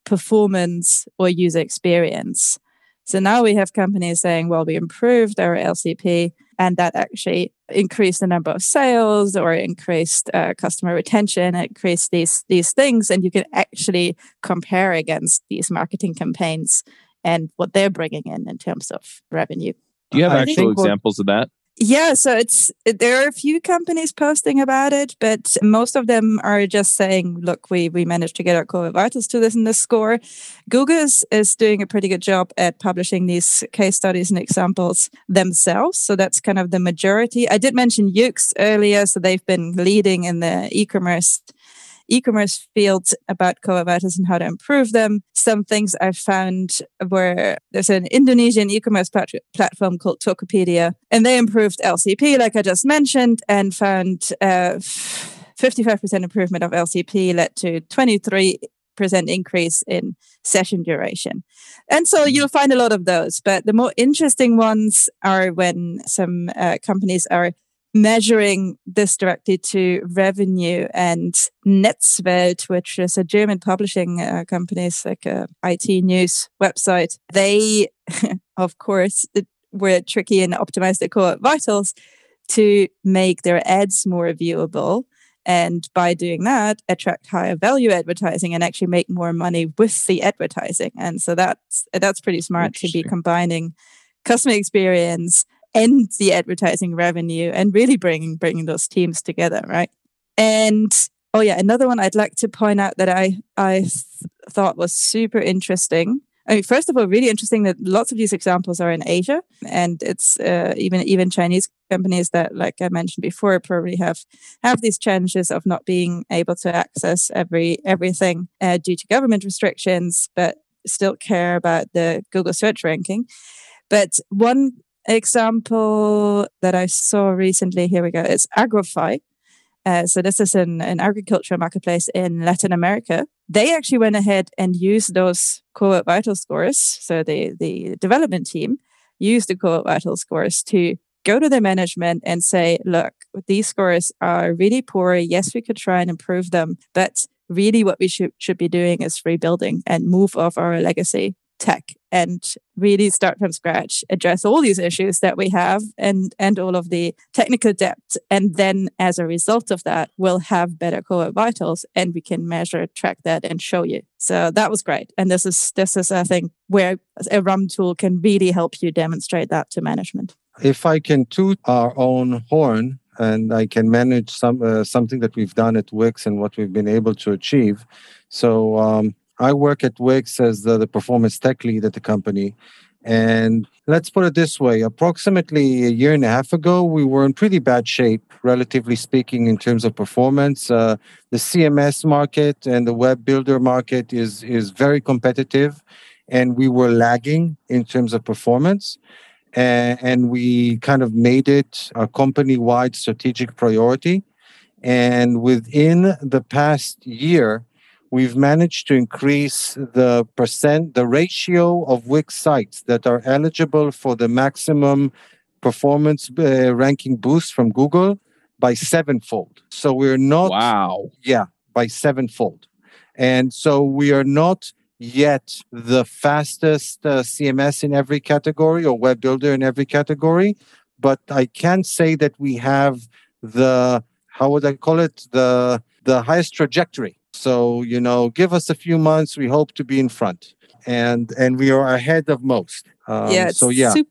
performance or user experience. So now we have companies saying well we improved our lcp and that actually increased the number of sales or increased uh, customer retention increased these these things and you can actually compare against these marketing campaigns and what they're bringing in in terms of revenue. Do you have actual examples of that yeah, so it's there are a few companies posting about it, but most of them are just saying, "Look, we we managed to get our core vitals to this in this score." Google is, is doing a pretty good job at publishing these case studies and examples themselves, so that's kind of the majority. I did mention Yoox earlier, so they've been leading in the e-commerce e-commerce fields about core vitals and how to improve them. Some things I found were there's an Indonesian e-commerce plat- platform called Tokopedia, and they improved LCP, like I just mentioned, and found uh, 55% improvement of LCP led to 23 percent increase in session duration. And so mm-hmm. you'll find a lot of those. But the more interesting ones are when some uh, companies are measuring this directly to revenue and Netzwelt, which is a German publishing uh, company, it's like a IT news website. They, of course, were tricky and optimized their core vitals to make their ads more viewable. And by doing that attract higher value advertising and actually make more money with the advertising. And so that's that's pretty smart to be combining customer experience and the advertising revenue and really bringing bringing those teams together right and oh yeah another one i'd like to point out that i i th- thought was super interesting I mean, first of all, really interesting that lots of these examples are in Asia, and it's uh, even even Chinese companies that, like I mentioned before, probably have have these challenges of not being able to access every everything uh, due to government restrictions, but still care about the Google search ranking. But one example that I saw recently, here we go, it's Agrofy. Uh, so this is an, an agricultural marketplace in Latin America. They actually went ahead and used those Core Vital scores. So the, the development team used the Core Vital scores to go to their management and say, look, these scores are really poor. Yes, we could try and improve them, but really what we should, should be doing is rebuilding and move off our legacy tech and really start from scratch address all these issues that we have and and all of the technical depth. And then as a result of that we'll have better core vitals and we can measure track that and show you. So that was great. And this is this is i think where a rum tool can really help you demonstrate that to management. If i can toot our own horn and I can manage some uh, something that we've done at Wix and what we've been able to achieve. So um, I work at Wix as the, the performance tech lead at the company. And let's put it this way approximately a year and a half ago, we were in pretty bad shape, relatively speaking, in terms of performance. Uh, the CMS market and the web builder market is, is very competitive, and we were lagging in terms of performance. And, and we kind of made it a company wide strategic priority. And within the past year, we've managed to increase the percent, the ratio of Wix sites that are eligible for the maximum performance uh, ranking boost from Google by sevenfold. So we're not. Wow. Yeah, by sevenfold. And so we are not yet the fastest uh, CMS in every category or web builder in every category, but I can say that we have the, how would I call it? The, the highest trajectory so, you know, give us a few months. We hope to be in front, and and we are ahead of most. Um, yeah. So yeah. Super,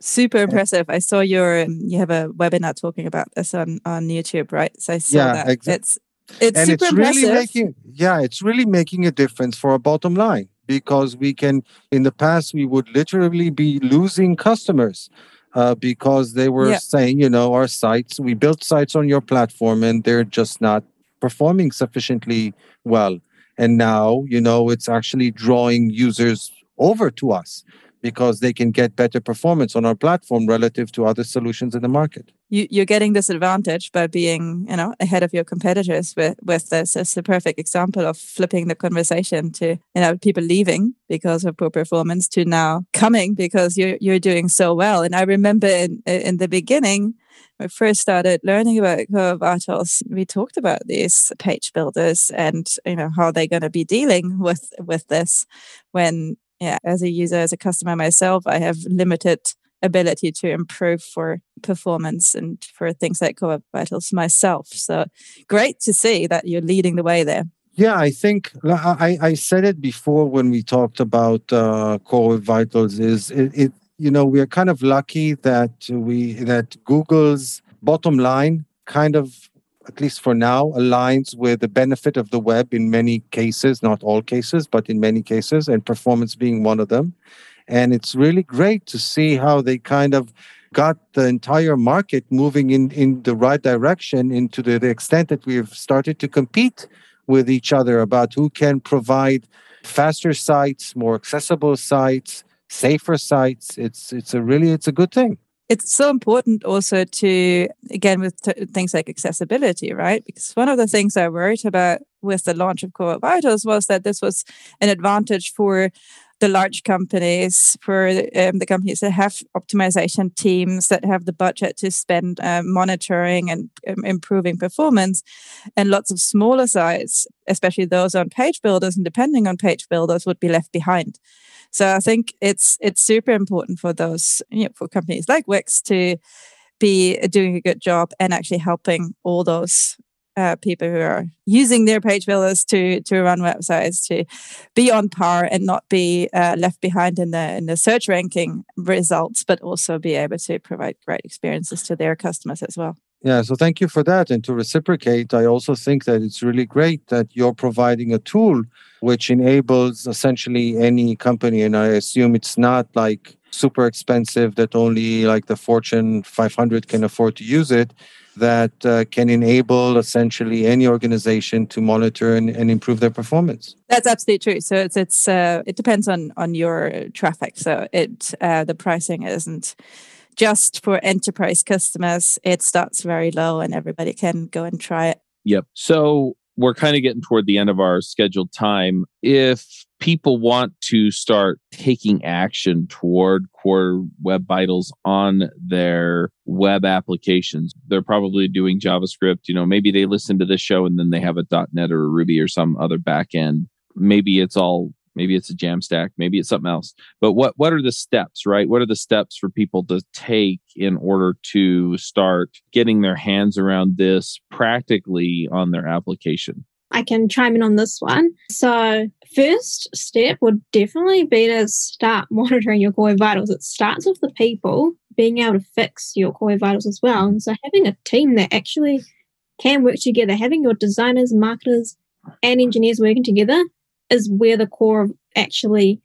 super impressive. I saw your um, you have a webinar talking about this on on YouTube, right? So I saw yeah, that. Exactly. It's it's and super it's impressive. really making yeah, it's really making a difference for our bottom line because we can in the past we would literally be losing customers uh, because they were yeah. saying, you know, our sites, we built sites on your platform and they're just not performing sufficiently well. And now, you know, it's actually drawing users over to us because they can get better performance on our platform relative to other solutions in the market. You, are getting this advantage by being, you know, ahead of your competitors with, with this. It's a perfect example of flipping the conversation to, you know, people leaving because of poor performance to now coming because you're you're doing so well. And I remember in in the beginning, I first started learning about Vitals, we talked about these page builders and you know how they're going to be dealing with with this when yeah as a user as a customer myself I have limited ability to improve for performance and for things like Core Vitals myself. So great to see that you're leading the way there. Yeah, I think I, I said it before when we talked about uh, Core Vitals. Is it, it you know we're kind of lucky that we that google's bottom line kind of at least for now aligns with the benefit of the web in many cases not all cases but in many cases and performance being one of them. And it's really great to see how they kind of got the entire market moving in in the right direction into the, the extent that we've started to compete with each other about who can provide faster sites more accessible sites safer sites it's it's a really it's a good thing. It's so important also to again with t- things like accessibility right? Because one of the things i worried about with the launch of core vitals was that this was an advantage for the large companies, for um, the companies that have optimization teams that have the budget to spend um, monitoring and um, improving performance, and lots of smaller sites, especially those on page builders and depending on page builders, would be left behind. So I think it's it's super important for those you know, for companies like Wix to be doing a good job and actually helping all those uh, people who are using their page builders to to run websites to be on par and not be uh, left behind in the in the search ranking results, but also be able to provide great experiences to their customers as well. Yeah, so thank you for that. And to reciprocate, I also think that it's really great that you're providing a tool which enables essentially any company, and I assume it's not like super expensive that only like the Fortune 500 can afford to use it that uh, can enable essentially any organization to monitor and, and, improve their performance. That's absolutely true. So it's it's uh, it depends on on your traffic. So it uh, the pricing isn't just for enterprise customers. It starts very low, and everybody can go and try it. Yep. So we're kind of getting toward the end of our scheduled time. If people want to start taking action toward core web vitals on their web applications, they're probably doing JavaScript. You know, maybe they listen to this show and then they have a .NET or a Ruby or some other backend. Maybe it's all maybe it's a jamstack maybe it's something else but what what are the steps right what are the steps for people to take in order to start getting their hands around this practically on their application I can chime in on this one. So, first step would definitely be to start monitoring your core vitals. It starts with the people being able to fix your core vitals as well. And so, having a team that actually can work together, having your designers, marketers, and engineers working together is where the core of actually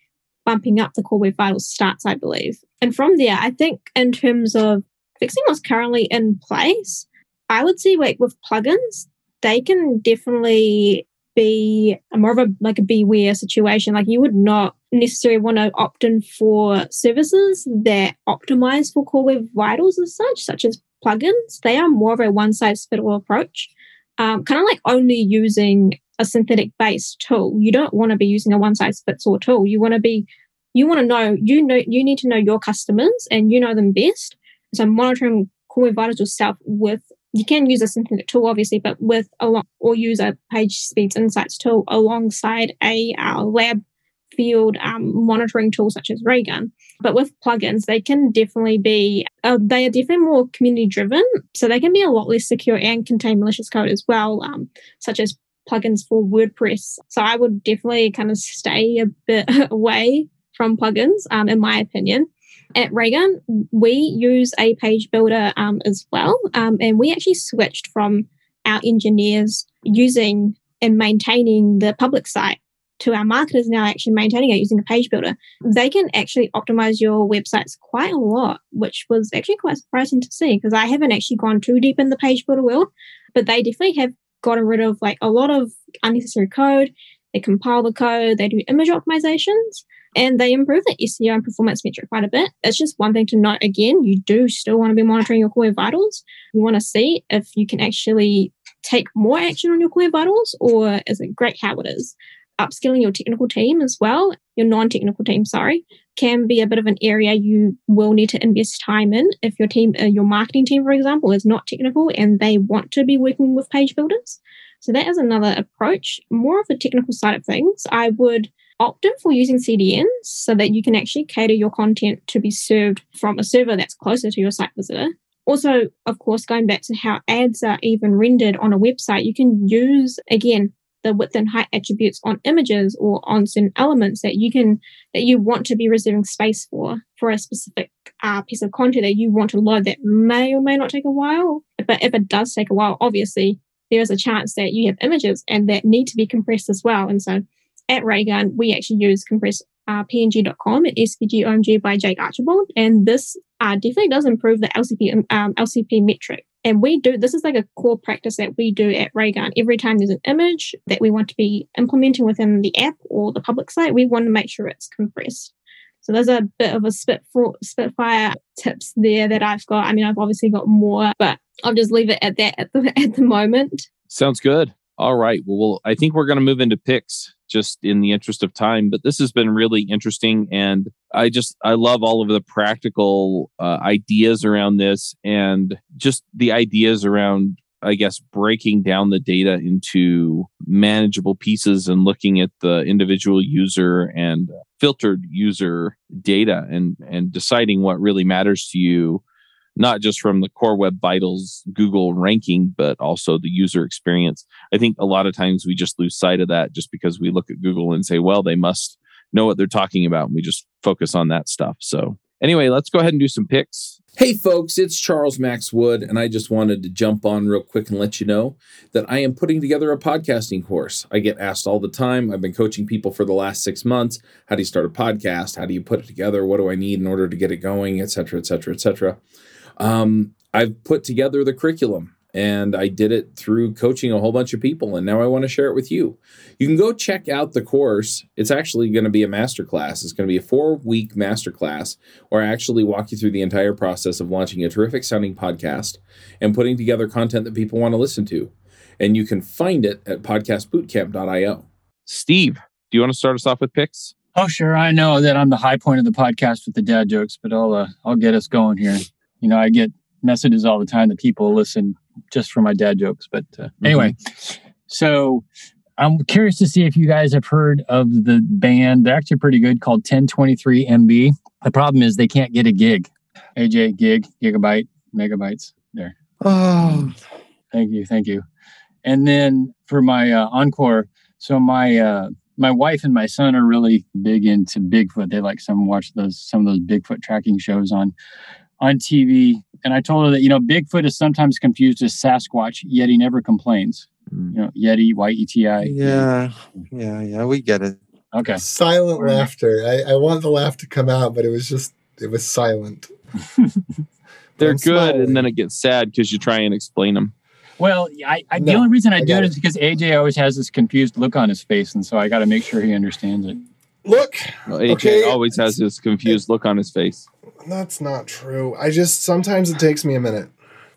bumping up the core web vitals starts, I believe. And from there, I think in terms of fixing what's currently in place, I would say like with plugins, they can definitely be more of a like a beware situation. Like you would not necessarily want to opt in for services that optimize for core web vitals as such, such as plugins. They are more of a one size fit all approach. Um, kind of like only using a synthetic based tool. You don't want to be using a one size fits all tool. You want to be, you want to know, you know, you need to know your customers and you know them best. So monitoring core web vitals yourself with, you can use a synthetic tool obviously, but with a lot, or use a page speeds insights tool alongside a uh, lab field um, monitoring tool such as Raygun. But with plugins, they can definitely be, uh, they are definitely more community driven. So they can be a lot less secure and contain malicious code as well, um, such as plugins for WordPress. So I would definitely kind of stay a bit away from plugins, um, in my opinion. At Raygun, we use a page builder um, as well. Um, and we actually switched from our engineers using and maintaining the public site to our marketers now actually maintaining it using a page builder. They can actually optimize your websites quite a lot, which was actually quite surprising to see because I haven't actually gone too deep in the page builder world, but they definitely have gotten rid of like a lot of unnecessary code. They compile the code, they do image optimizations, and they improve the SEO and performance metric quite a bit. It's just one thing to note again, you do still want to be monitoring your core vitals. You want to see if you can actually take more action on your core vitals or is it great how it is upskilling your technical team as well, your non technical team, sorry, can be a bit of an area you will need to invest time in if your team, uh, your marketing team, for example, is not technical and they want to be working with page builders. So that is another approach. More of the technical side of things, I would opt in for using CDNs so that you can actually cater your content to be served from a server that's closer to your site visitor. Also, of course, going back to how ads are even rendered on a website, you can use, again, the width and height attributes on images or on certain elements that you can that you want to be reserving space for for a specific uh, piece of content that you want to load that may or may not take a while but if it does take a while obviously there is a chance that you have images and that need to be compressed as well and so at raygun we actually use compress uh, png.com at svgomg by jake archibald and this uh, definitely does improve the lcp um, lcp metric and we do, this is like a core practice that we do at Raygun. Every time there's an image that we want to be implementing within the app or the public site, we want to make sure it's compressed. So there's a bit of a spit spitfire tips there that I've got. I mean, I've obviously got more, but I'll just leave it at that at the at the moment. Sounds good. All right. Well, I think we're going to move into picks just in the interest of time, but this has been really interesting. And I just, I love all of the practical uh, ideas around this and just the ideas around, I guess, breaking down the data into manageable pieces and looking at the individual user and filtered user data and, and deciding what really matters to you not just from the core web vitals Google ranking, but also the user experience. I think a lot of times we just lose sight of that just because we look at Google and say, well, they must know what they're talking about. And we just focus on that stuff. So, anyway, let's go ahead and do some picks. Hey, folks, it's Charles Max Wood, and I just wanted to jump on real quick and let you know that I am putting together a podcasting course. I get asked all the time. I've been coaching people for the last six months. How do you start a podcast? How do you put it together? What do I need in order to get it going, et cetera, et cetera, et cetera. Um, I've put together the curriculum and I did it through coaching a whole bunch of people. And now I want to share it with you. You can go check out the course. It's actually going to be a masterclass. It's going to be a four week masterclass where I actually walk you through the entire process of launching a terrific sounding podcast and putting together content that people want to listen to. And you can find it at podcastbootcamp.io. Steve, do you want to start us off with picks? Oh, sure. I know that I'm the high point of the podcast with the dad jokes, but I'll uh, I'll get us going here you know, I get messages all the time that people listen just for my dad jokes. But uh, mm-hmm. anyway, so I'm curious to see if you guys have heard of the band. They're actually pretty good called 1023 MB. The problem is they can't get a gig. AJ, gig, gigabyte, megabytes. There. Oh, thank you. Thank you. And then for my uh, encore, so my, uh, my wife and my son are really big into Bigfoot. They like some watch those some of those Bigfoot tracking shows on on TV, and I told her that you know Bigfoot is sometimes confused as Sasquatch, yet he never complains. Mm. You know, Yeti, Y E T I. Yeah, yeah, yeah. We get it. Okay. Silent right. laughter. I, I want the laugh to come out, but it was just it was silent. They're I'm good, smiling. and then it gets sad because you try and explain them. Well, I, I no, the only reason I, I do it is because AJ always has this confused look on his face, and so I got to make sure he understands it. Look, well, AJ okay. always has this confused look on his face. That's not true. I just sometimes it takes me a minute.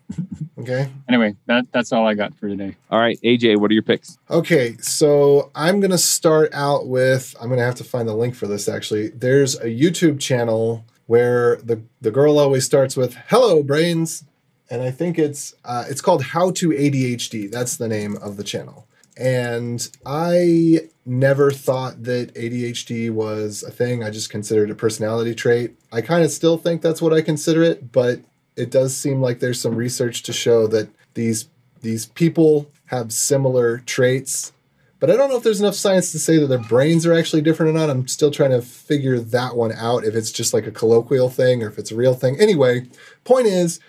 Okay. Anyway, that that's all I got for today. All right, AJ, what are your picks? Okay, so I'm gonna start out with I'm gonna have to find the link for this actually. There's a YouTube channel where the the girl always starts with "Hello, brains," and I think it's uh, it's called How to ADHD. That's the name of the channel. And I never thought that ADHD was a thing. I just considered a personality trait. I kind of still think that's what I consider it, but it does seem like there's some research to show that these these people have similar traits. But I don't know if there's enough science to say that their brains are actually different or not. I'm still trying to figure that one out if it's just like a colloquial thing or if it's a real thing. Anyway, point is,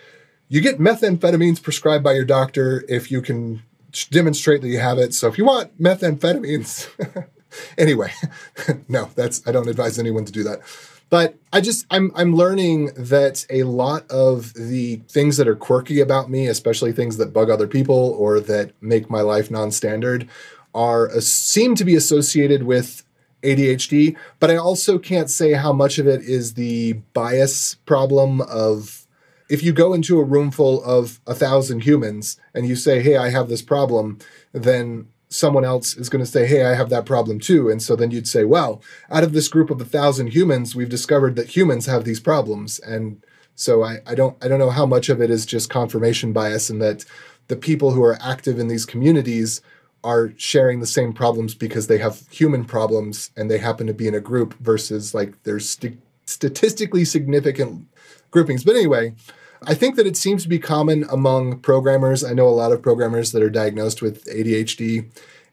you get methamphetamines prescribed by your doctor if you can demonstrate that you have it. So if you want methamphetamines, anyway, no, that's I don't advise anyone to do that. But I just I'm I'm learning that a lot of the things that are quirky about me, especially things that bug other people or that make my life non-standard, are uh, seem to be associated with ADHD. But I also can't say how much of it is the bias problem of if you go into a room full of a thousand humans and you say, Hey, I have this problem, then someone else is going to say, Hey, I have that problem too. And so then you'd say, Well, out of this group of a thousand humans, we've discovered that humans have these problems. And so I, I don't I don't know how much of it is just confirmation bias and that the people who are active in these communities are sharing the same problems because they have human problems and they happen to be in a group versus like there's st- statistically significant groupings. But anyway, I think that it seems to be common among programmers. I know a lot of programmers that are diagnosed with ADHD,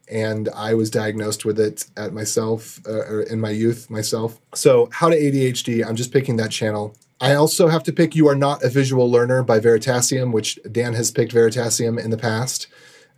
and I was diagnosed with it at myself uh, or in my youth myself. So, how to ADHD? I'm just picking that channel. I also have to pick You Are Not a Visual Learner by Veritasium, which Dan has picked Veritasium in the past.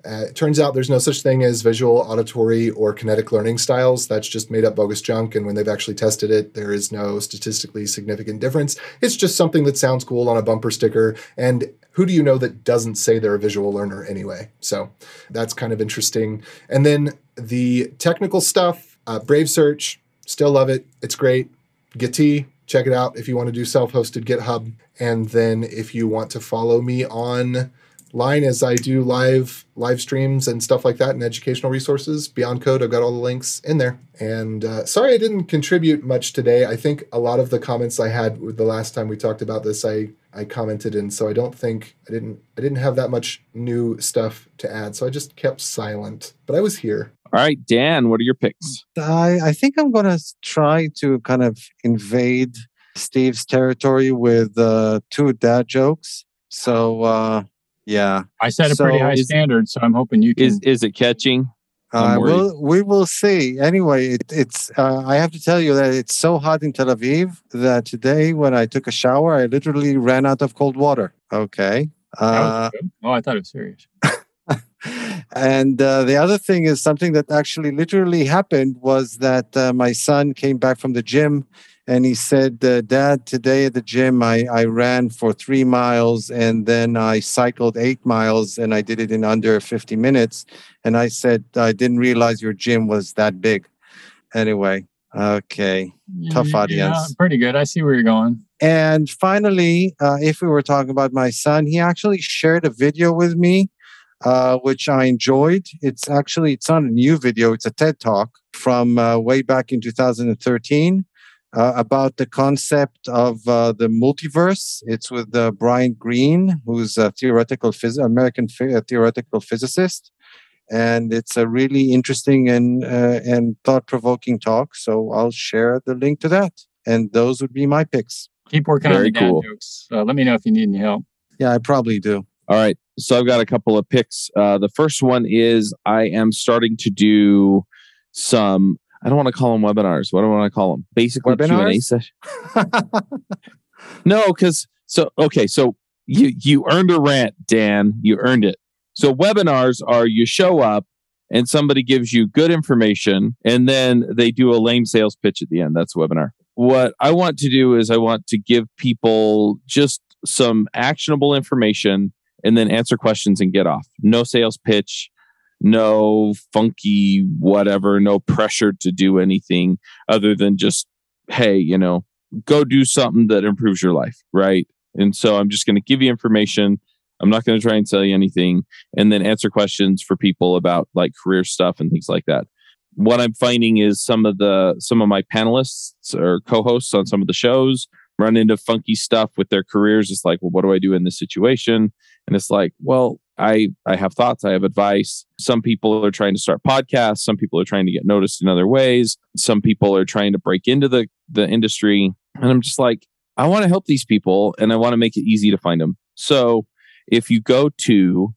Uh, it turns out there's no such thing as visual, auditory, or kinetic learning styles. That's just made up bogus junk. And when they've actually tested it, there is no statistically significant difference. It's just something that sounds cool on a bumper sticker. And who do you know that doesn't say they're a visual learner anyway? So that's kind of interesting. And then the technical stuff, uh, Brave Search, still love it. It's great. Gitea, check it out if you want to do self-hosted GitHub. And then if you want to follow me on line as I do live live streams and stuff like that and educational resources. Beyond Code, I've got all the links in there. And uh, sorry I didn't contribute much today. I think a lot of the comments I had the last time we talked about this, I I commented in, so I don't think I didn't I didn't have that much new stuff to add. So I just kept silent. But I was here. All right, Dan, what are your picks? I, I think I'm going to try to kind of invade Steve's territory with uh, two dad jokes. So uh, yeah, I set a pretty high is- standard, so I'm hoping you can. Is is it catching? I'm Uh, we'll, we will see. Anyway, it, it's. Uh, I have to tell you that it's so hot in Tel Aviv that today, when I took a shower, I literally ran out of cold water. Okay. Uh, oh, I thought it was serious. and uh, the other thing is something that actually literally happened was that uh, my son came back from the gym and he said, uh, Dad, today at the gym, I, I ran for three miles and then I cycled eight miles and I did it in under 50 minutes. And I said, I didn't realize your gym was that big. Anyway, okay. Tough audience. Yeah, pretty good. I see where you're going. And finally, uh, if we were talking about my son, he actually shared a video with me, uh, which I enjoyed. It's actually it's not a new video; it's a TED talk from uh, way back in 2013 uh, about the concept of uh, the multiverse. It's with uh, Brian Greene, who's a theoretical phys- American phy- uh, theoretical physicist. And it's a really interesting and uh, and thought provoking talk. So I'll share the link to that. And those would be my picks. Keep working on Very the dad cool. jokes. Uh, let me know if you need any help. Yeah, I probably do. All right. So I've got a couple of picks. Uh, the first one is I am starting to do some. I don't want to call them webinars. What do I want to call them? Basically, Q and A Webinars? session. No, because so okay. So you you earned a rant, Dan. You earned it. So webinars are you show up and somebody gives you good information, and then they do a lame sales pitch at the end. That's a webinar. What I want to do is I want to give people just some actionable information and then answer questions and get off. No sales pitch, no funky whatever, no pressure to do anything other than just, hey, you know, go do something that improves your life, right? And so I'm just going to give you information. I'm not going to try and sell you anything and then answer questions for people about like career stuff and things like that. What I'm finding is some of the some of my panelists or co-hosts on some of the shows run into funky stuff with their careers. It's like, well, what do I do in this situation? And it's like, well, I I have thoughts, I have advice. Some people are trying to start podcasts, some people are trying to get noticed in other ways, some people are trying to break into the the industry. And I'm just like, I want to help these people and I want to make it easy to find them. So if you go to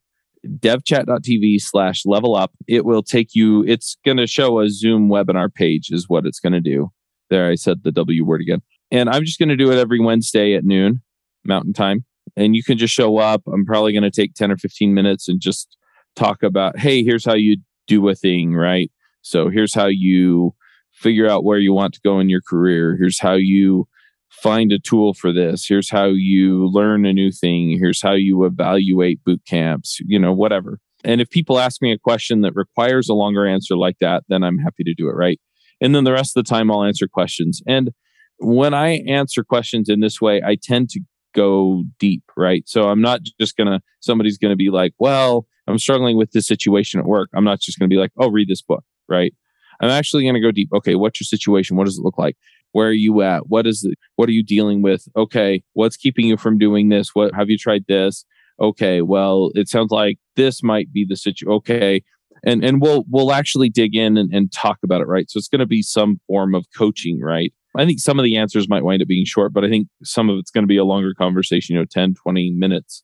devchat.tv slash level up, it will take you, it's going to show a Zoom webinar page, is what it's going to do. There, I said the W word again. And I'm just going to do it every Wednesday at noon, Mountain Time. And you can just show up. I'm probably going to take 10 or 15 minutes and just talk about, hey, here's how you do a thing, right? So here's how you figure out where you want to go in your career. Here's how you find a tool for this. Here's how you learn a new thing. Here's how you evaluate boot camps, you know, whatever. And if people ask me a question that requires a longer answer like that, then I'm happy to do it, right? And then the rest of the time I'll answer questions. And when I answer questions in this way, I tend to go deep, right? So I'm not just going to, somebody's going to be like, well, I'm struggling with this situation at work. I'm not just going to be like, oh, read this book, right? I'm actually going to go deep. Okay, what's your situation? What does it look like? Where are you at? What is it? What are you dealing with? Okay, what's keeping you from doing this? What have you tried this? Okay, well, it sounds like this might be the situation. Okay, and and we'll we'll actually dig in and, and talk about it, right? So it's going to be some form of coaching, right? I think some of the answers might wind up being short, but I think some of it's going to be a longer conversation, you know, 10, 20 minutes.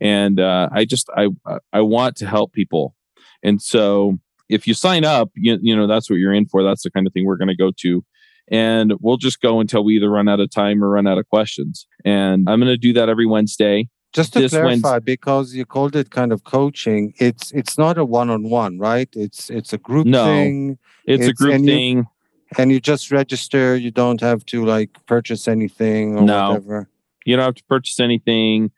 And uh, I just I I want to help people, and so if you sign up, you, you know that's what you're in for. That's the kind of thing we're going to go to, and we'll just go until we either run out of time or run out of questions. And I'm going to do that every Wednesday. Just to This clarify, because you called it kind of coaching, it's it's not a one-on-one, right? It's it's a group No. thing, It's, a group and you- thing. And you just register. You don't have to like purchase anything or No. whatever. You don't have to purchase anything.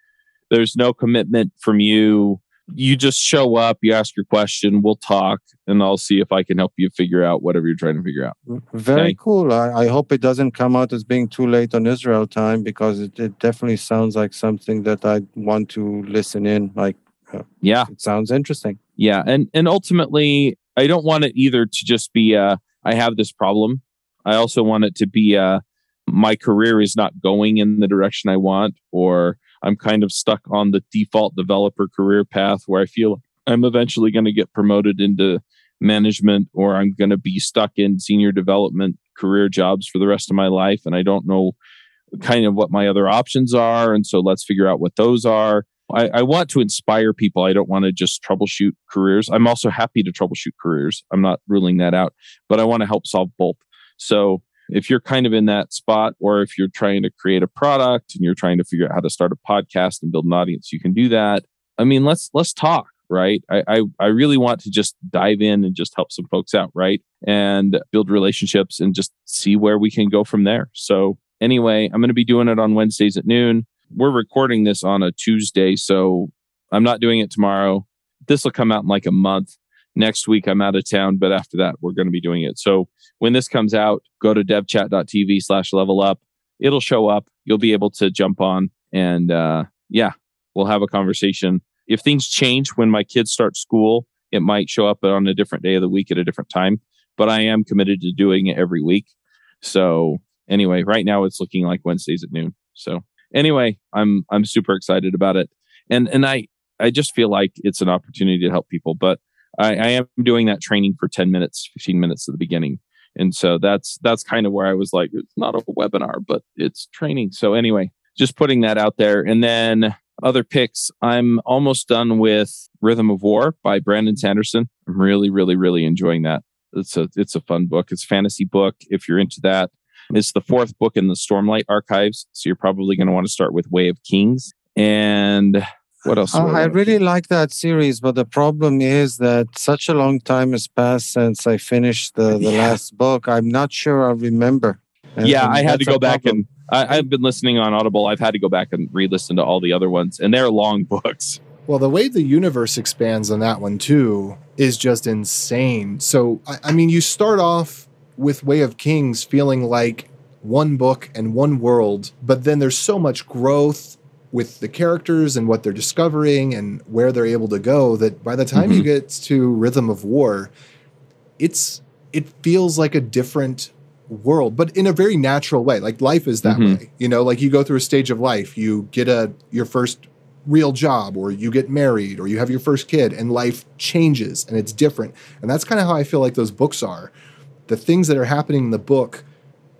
There's no commitment from you you just show up, you ask your question, we'll talk, and I'll see if I can help you figure out whatever you're trying to figure out. Very Okay. cool. I, I hope it doesn't come out as being too late on Israel time because it, it definitely sounds like something that I want to listen in. Like Yeah. it sounds interesting. Yeah, and and ultimately, I don't want it either to just be uh, I have this problem. I also want it to be uh, my career is not going in the direction I want, or I'm kind of stuck on the default developer career path where I feel I'm eventually going to get promoted into management, or I'm going to be stuck in senior development career jobs for the rest of my life, and I don't know kind of what my other options are, and so let's figure out what those are. I, I want to inspire people. I don't want to just troubleshoot careers. I'm also happy to troubleshoot careers. I'm not ruling that out, but I want to help solve both. So if you're kind of in that spot, or if you're trying to create a product and you're trying to figure out how to start a podcast and build an audience, you can do that. I mean, let's let's talk, right? I I, I really want to just dive in and just help some folks out, right? And build relationships and just see where we can go from there. So anyway, I'm going to be doing it on Wednesdays at noon we're recording this on a Tuesday, so I'm not doing it tomorrow. This will come out in like a month. Next week, I'm out of town, but after that, we're going to be doing it. So when this comes out, go to devchat.tv slash level up. It'll show up. You'll be able to jump on and, uh, yeah, we'll have a conversation. If things change when my kids start school, it might show up on a different day of the week at a different time, but I am committed to doing it every week. So anyway, right now it's looking like Wednesdays at noon. So anyway, I'm I'm super excited about it, and and I I just feel like it's an opportunity to help people. But I, I am doing that training for ten minutes, fifteen minutes at the beginning, and so that's that's kind of where I was like, it's not a webinar, but it's training. So anyway, just putting that out there, and then other picks. I'm almost done with Rhythm of War by Brandon Sanderson. I'm really, really, really enjoying that. It's a it's a fun book. It's a fantasy book. If you're into that, it's the fourth book in the Stormlight archives. So you're probably going to want to start with Way of Kings. And what else? do Uh, I really pick? like that series, but the problem is that such a long time has passed since I finished the, the Yeah. last book. I'm not sure I remember. And- Yeah, and I had to go back problem. and I, I've been listening on Audible. I've had to go back and re-listen to all the other ones, and they're long books. Well, the way the universe expands on that one too is just insane. So, I, I mean, you start off with Way of Kings feeling like one book and one world, but then there's so much growth with the characters and what they're discovering and where they're able to go that by the time you get to Rhythm of War, it's it feels like a different world, but in a very natural way. Like life is that Mhm. way. You know, like you go through a stage of life, you get a your first real job or you get married or you have your first kid and life changes and it's different. And that's kind of how I feel like those books are. The things that are happening in the book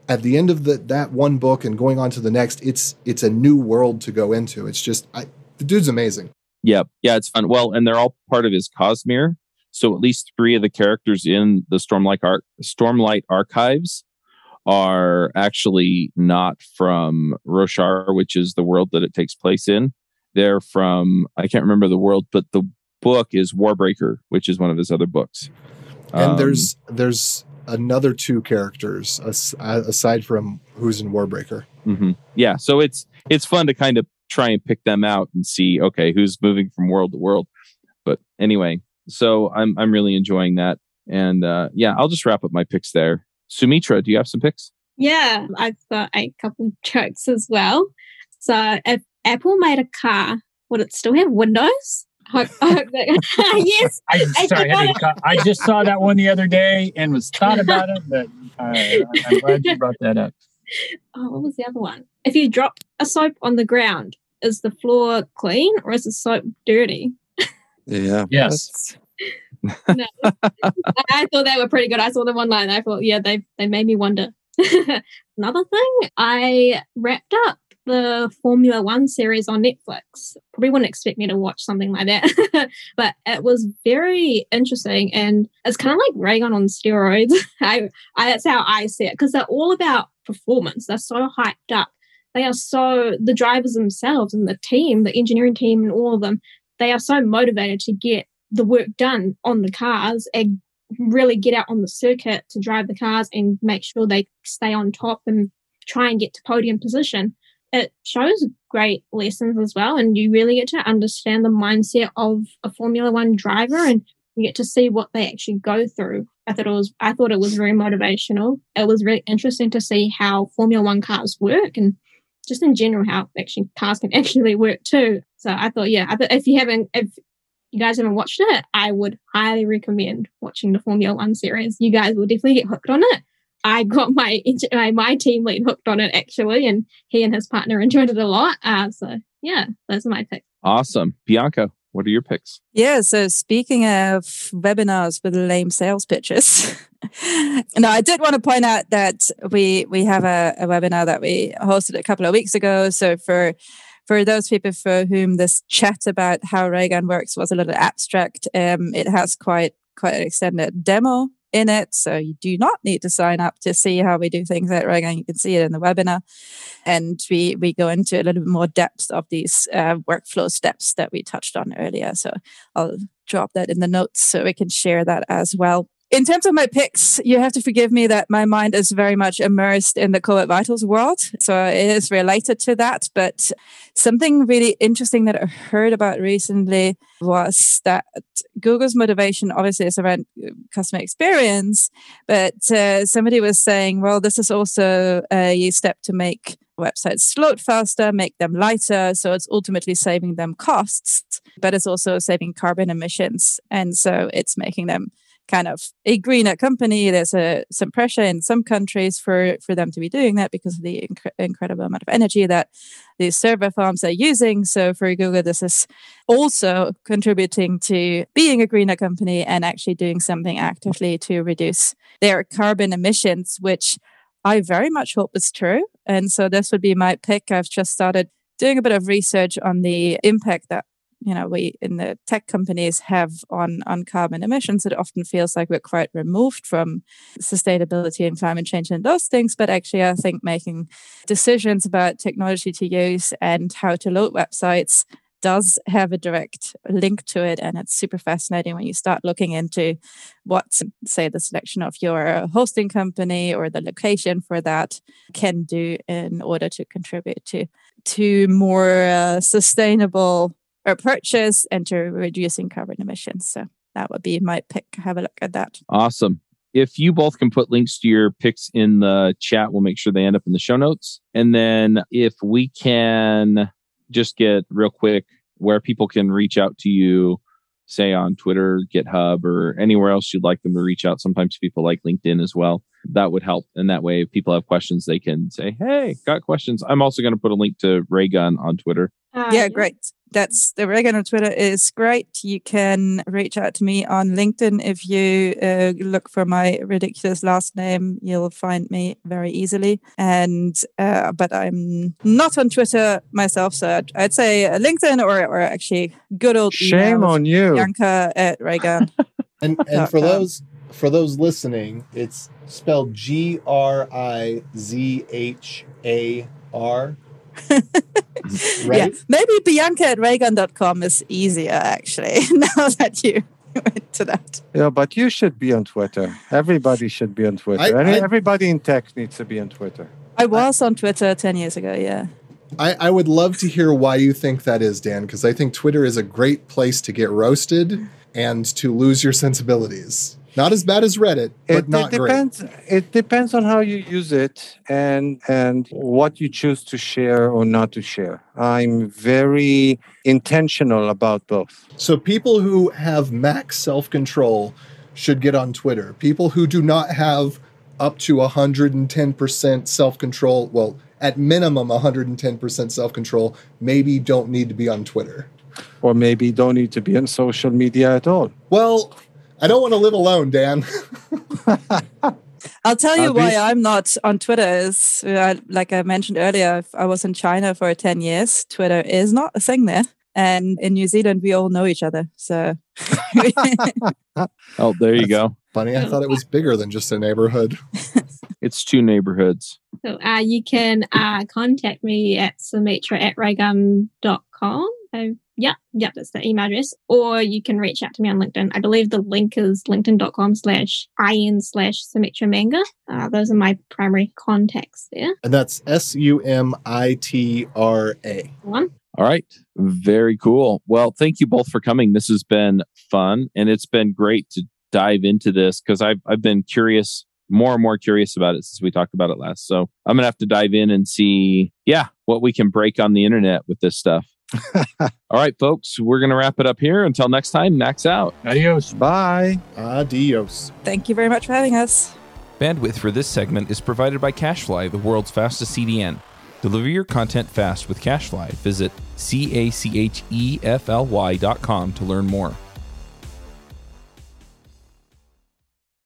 at the end of the, that one book and going on to the next, it's it's a new world to go into. It's just I, the dude's amazing. Yeah, yeah, it's fun. Well, and they're all part of his Cosmere. So at least three of the characters in the Stormlight Arc Stormlight archives are actually not from Roshar, which is the world that it takes place in. They're from I can't remember the world, but the book is Warbreaker, which is one of his other books. And Um, there's there's another two characters as, aside from who's in Warbreaker. hmm Yeah, so it's it's fun to kind of try and pick them out and see okay who's moving from world to world. But anyway, so I'm I'm really enjoying that, and uh, yeah, I'll just wrap up my picks there. Sumitra, do you have some picks? Yeah, I've got a couple jokes as well. So if Apple made a car, would it still have windows? I hope, I hope that, yes. I, I sorry, I, didn't I just saw that one the other day and was thought about it, but uh, I'm glad you brought that up. Oh, what was the other one? If you drop a soap on the ground, is the floor clean or is the soap dirty? Yeah. Yes. No. I thought they were pretty good. I saw them online. I thought, yeah, they they made me wonder. Another thing, I wrapped up the Formula One series on Netflix. Probably wouldn't expect me to watch something like that, but it was very interesting and it's kind of like Raygun on steroids. I, I that's how I see it because they're all about performance. They're so hyped up. They are so the drivers themselves and the team, the engineering team, and all of them. They are so motivated to get the work done on the cars and really get out on the circuit to drive the cars and make sure they stay on top and try and get to podium position. It shows great lessons as well. And you really get to understand the mindset of a Formula One driver and you get to see what they actually go through. I thought it was I thought it was very motivational. It was really interesting to see how Formula One cars work and just in general how actually cars can actually work too. So I thought, yeah, I if you haven't if you guys haven't watched it, I would highly recommend watching the Formula One series. You guys will definitely get hooked on it. I got my my team lead hooked on it actually, and he and his partner enjoyed it a lot. Uh, so yeah, those are my picks. Awesome, Bianca. What are your picks? Yeah, so speaking of webinars with lame sales pitches, now I did want to point out that we we have a, a webinar that we hosted a couple of weeks ago. So for for those people for whom this chat about how Raygun works was a little abstract, um, it has quite quite an extended demo in it. So you do not need to sign up to see how we do things at Raygun. You can see it in the webinar. And we, we go into a little bit more depth of these uh, workflow steps that we touched on earlier. So I'll drop that in the notes so we can share that as well in terms of my picks, you have to forgive me that my mind is very much immersed in the Core Web Vitals world. So it is related to that. But something really interesting that I heard about recently was that Google's motivation obviously is around uh, customer experience. But uh, somebody was saying, well, this is also a step to make websites load faster, make them lighter. So it's ultimately saving them costs, but it's also saving carbon emissions. And so it's making them kind of a greener company. There's a, some pressure in some countries for, for them to be doing that because of the inc- incredible amount of energy that these server farms are using. So for Google, this is also contributing to being a greener company and actually doing something actively to reduce their carbon emissions, which I very much hope is true. And so this would be my pick. I've just started doing a bit of research on the impact that you know we in the tech companies have on on carbon emissions it often feels like we're quite removed from sustainability and climate change and those things. But actually i think making decisions about technology to use and how to load websites does have a direct link to it. And it's super fascinating when you start looking into what say the selection of your hosting company or the location for that can do in order to contribute to to more uh, sustainable approaches and to reducing carbon emissions. So that would be my pick. Have a look at that. Awesome. If you both can put links to your picks in the chat, we'll make sure they end up in the show notes. And then if we can just get real quick where people can reach out to you, say on Twitter, GitHub, or anywhere else you'd like them to reach out. Sometimes people like LinkedIn as well. That would help. And that way, if people have questions, they can say, Hey, got questions. I'm also going to put a link to Raygun on Twitter. Uh, yeah, great that's the Raygun on Twitter is great. You can reach out to me on LinkedIn. If you uh, look for my ridiculous last name, you'll find me very easily. And uh, but I'm not on Twitter myself, so I'd, I'd say LinkedIn or or actually good old shame on you, Bianca at Raygun. and and for those for those listening, it's spelled G R I Z H A R right? Yeah, maybe Bianca at raygun.com is easier actually, now that you went to that. Yeah, but you should be on Twitter. Everybody should be on Twitter. I, I, Everybody in tech needs to be on Twitter. I was on Twitter 10 years ago, yeah. I, I would love to hear why you think that is, Dan, because I think Twitter is a great place to get roasted and to lose your sensibilities. Not as bad as Reddit, but it, not it depends, great. It depends on how you use it and and what you choose to share or not to share. I'm very intentional about both. So people who have max self-control should get on Twitter. People who do not have up to 110% self-control, well, at minimum 110% self-control, maybe don't need to be on Twitter. Or maybe don't need to be on social media at all. Well, I don't want to live alone, Dan. I'll tell you why I'm not on Twitter. Is uh, like I mentioned earlier, I was in China for ten years. Twitter is not a thing there, and in New Zealand, we all know each other. So, oh, there you go. Funny, I thought it was bigger than just a neighborhood. it's two neighborhoods. So, uh, you can uh, contact me at sumitra at raygun.com. I Yeah, yeah, that's the email address. Or you can reach out to me on LinkedIn. I believe the link is linkedin.com slash in slash Sumitra Manga. Uh, those are my primary contacts there. And that's S U M I T R A. One. All right. Very cool. Well, thank you both for coming. This has been fun and it's been great to dive into this because I've, I've been curious, more and more curious about it since we talked about it last. So I'm going to have to dive in and see, yeah, what we can break on the internet with this stuff. All right, folks, we're going to wrap it up here. Until next time, Max out. Adios. Bye. Adios. Thank you very much for having us. Bandwidth for this segment is provided by CacheFly, the world's fastest CDN. Deliver your content fast with CacheFly. Visit C A C H E F L Y dot com to learn more.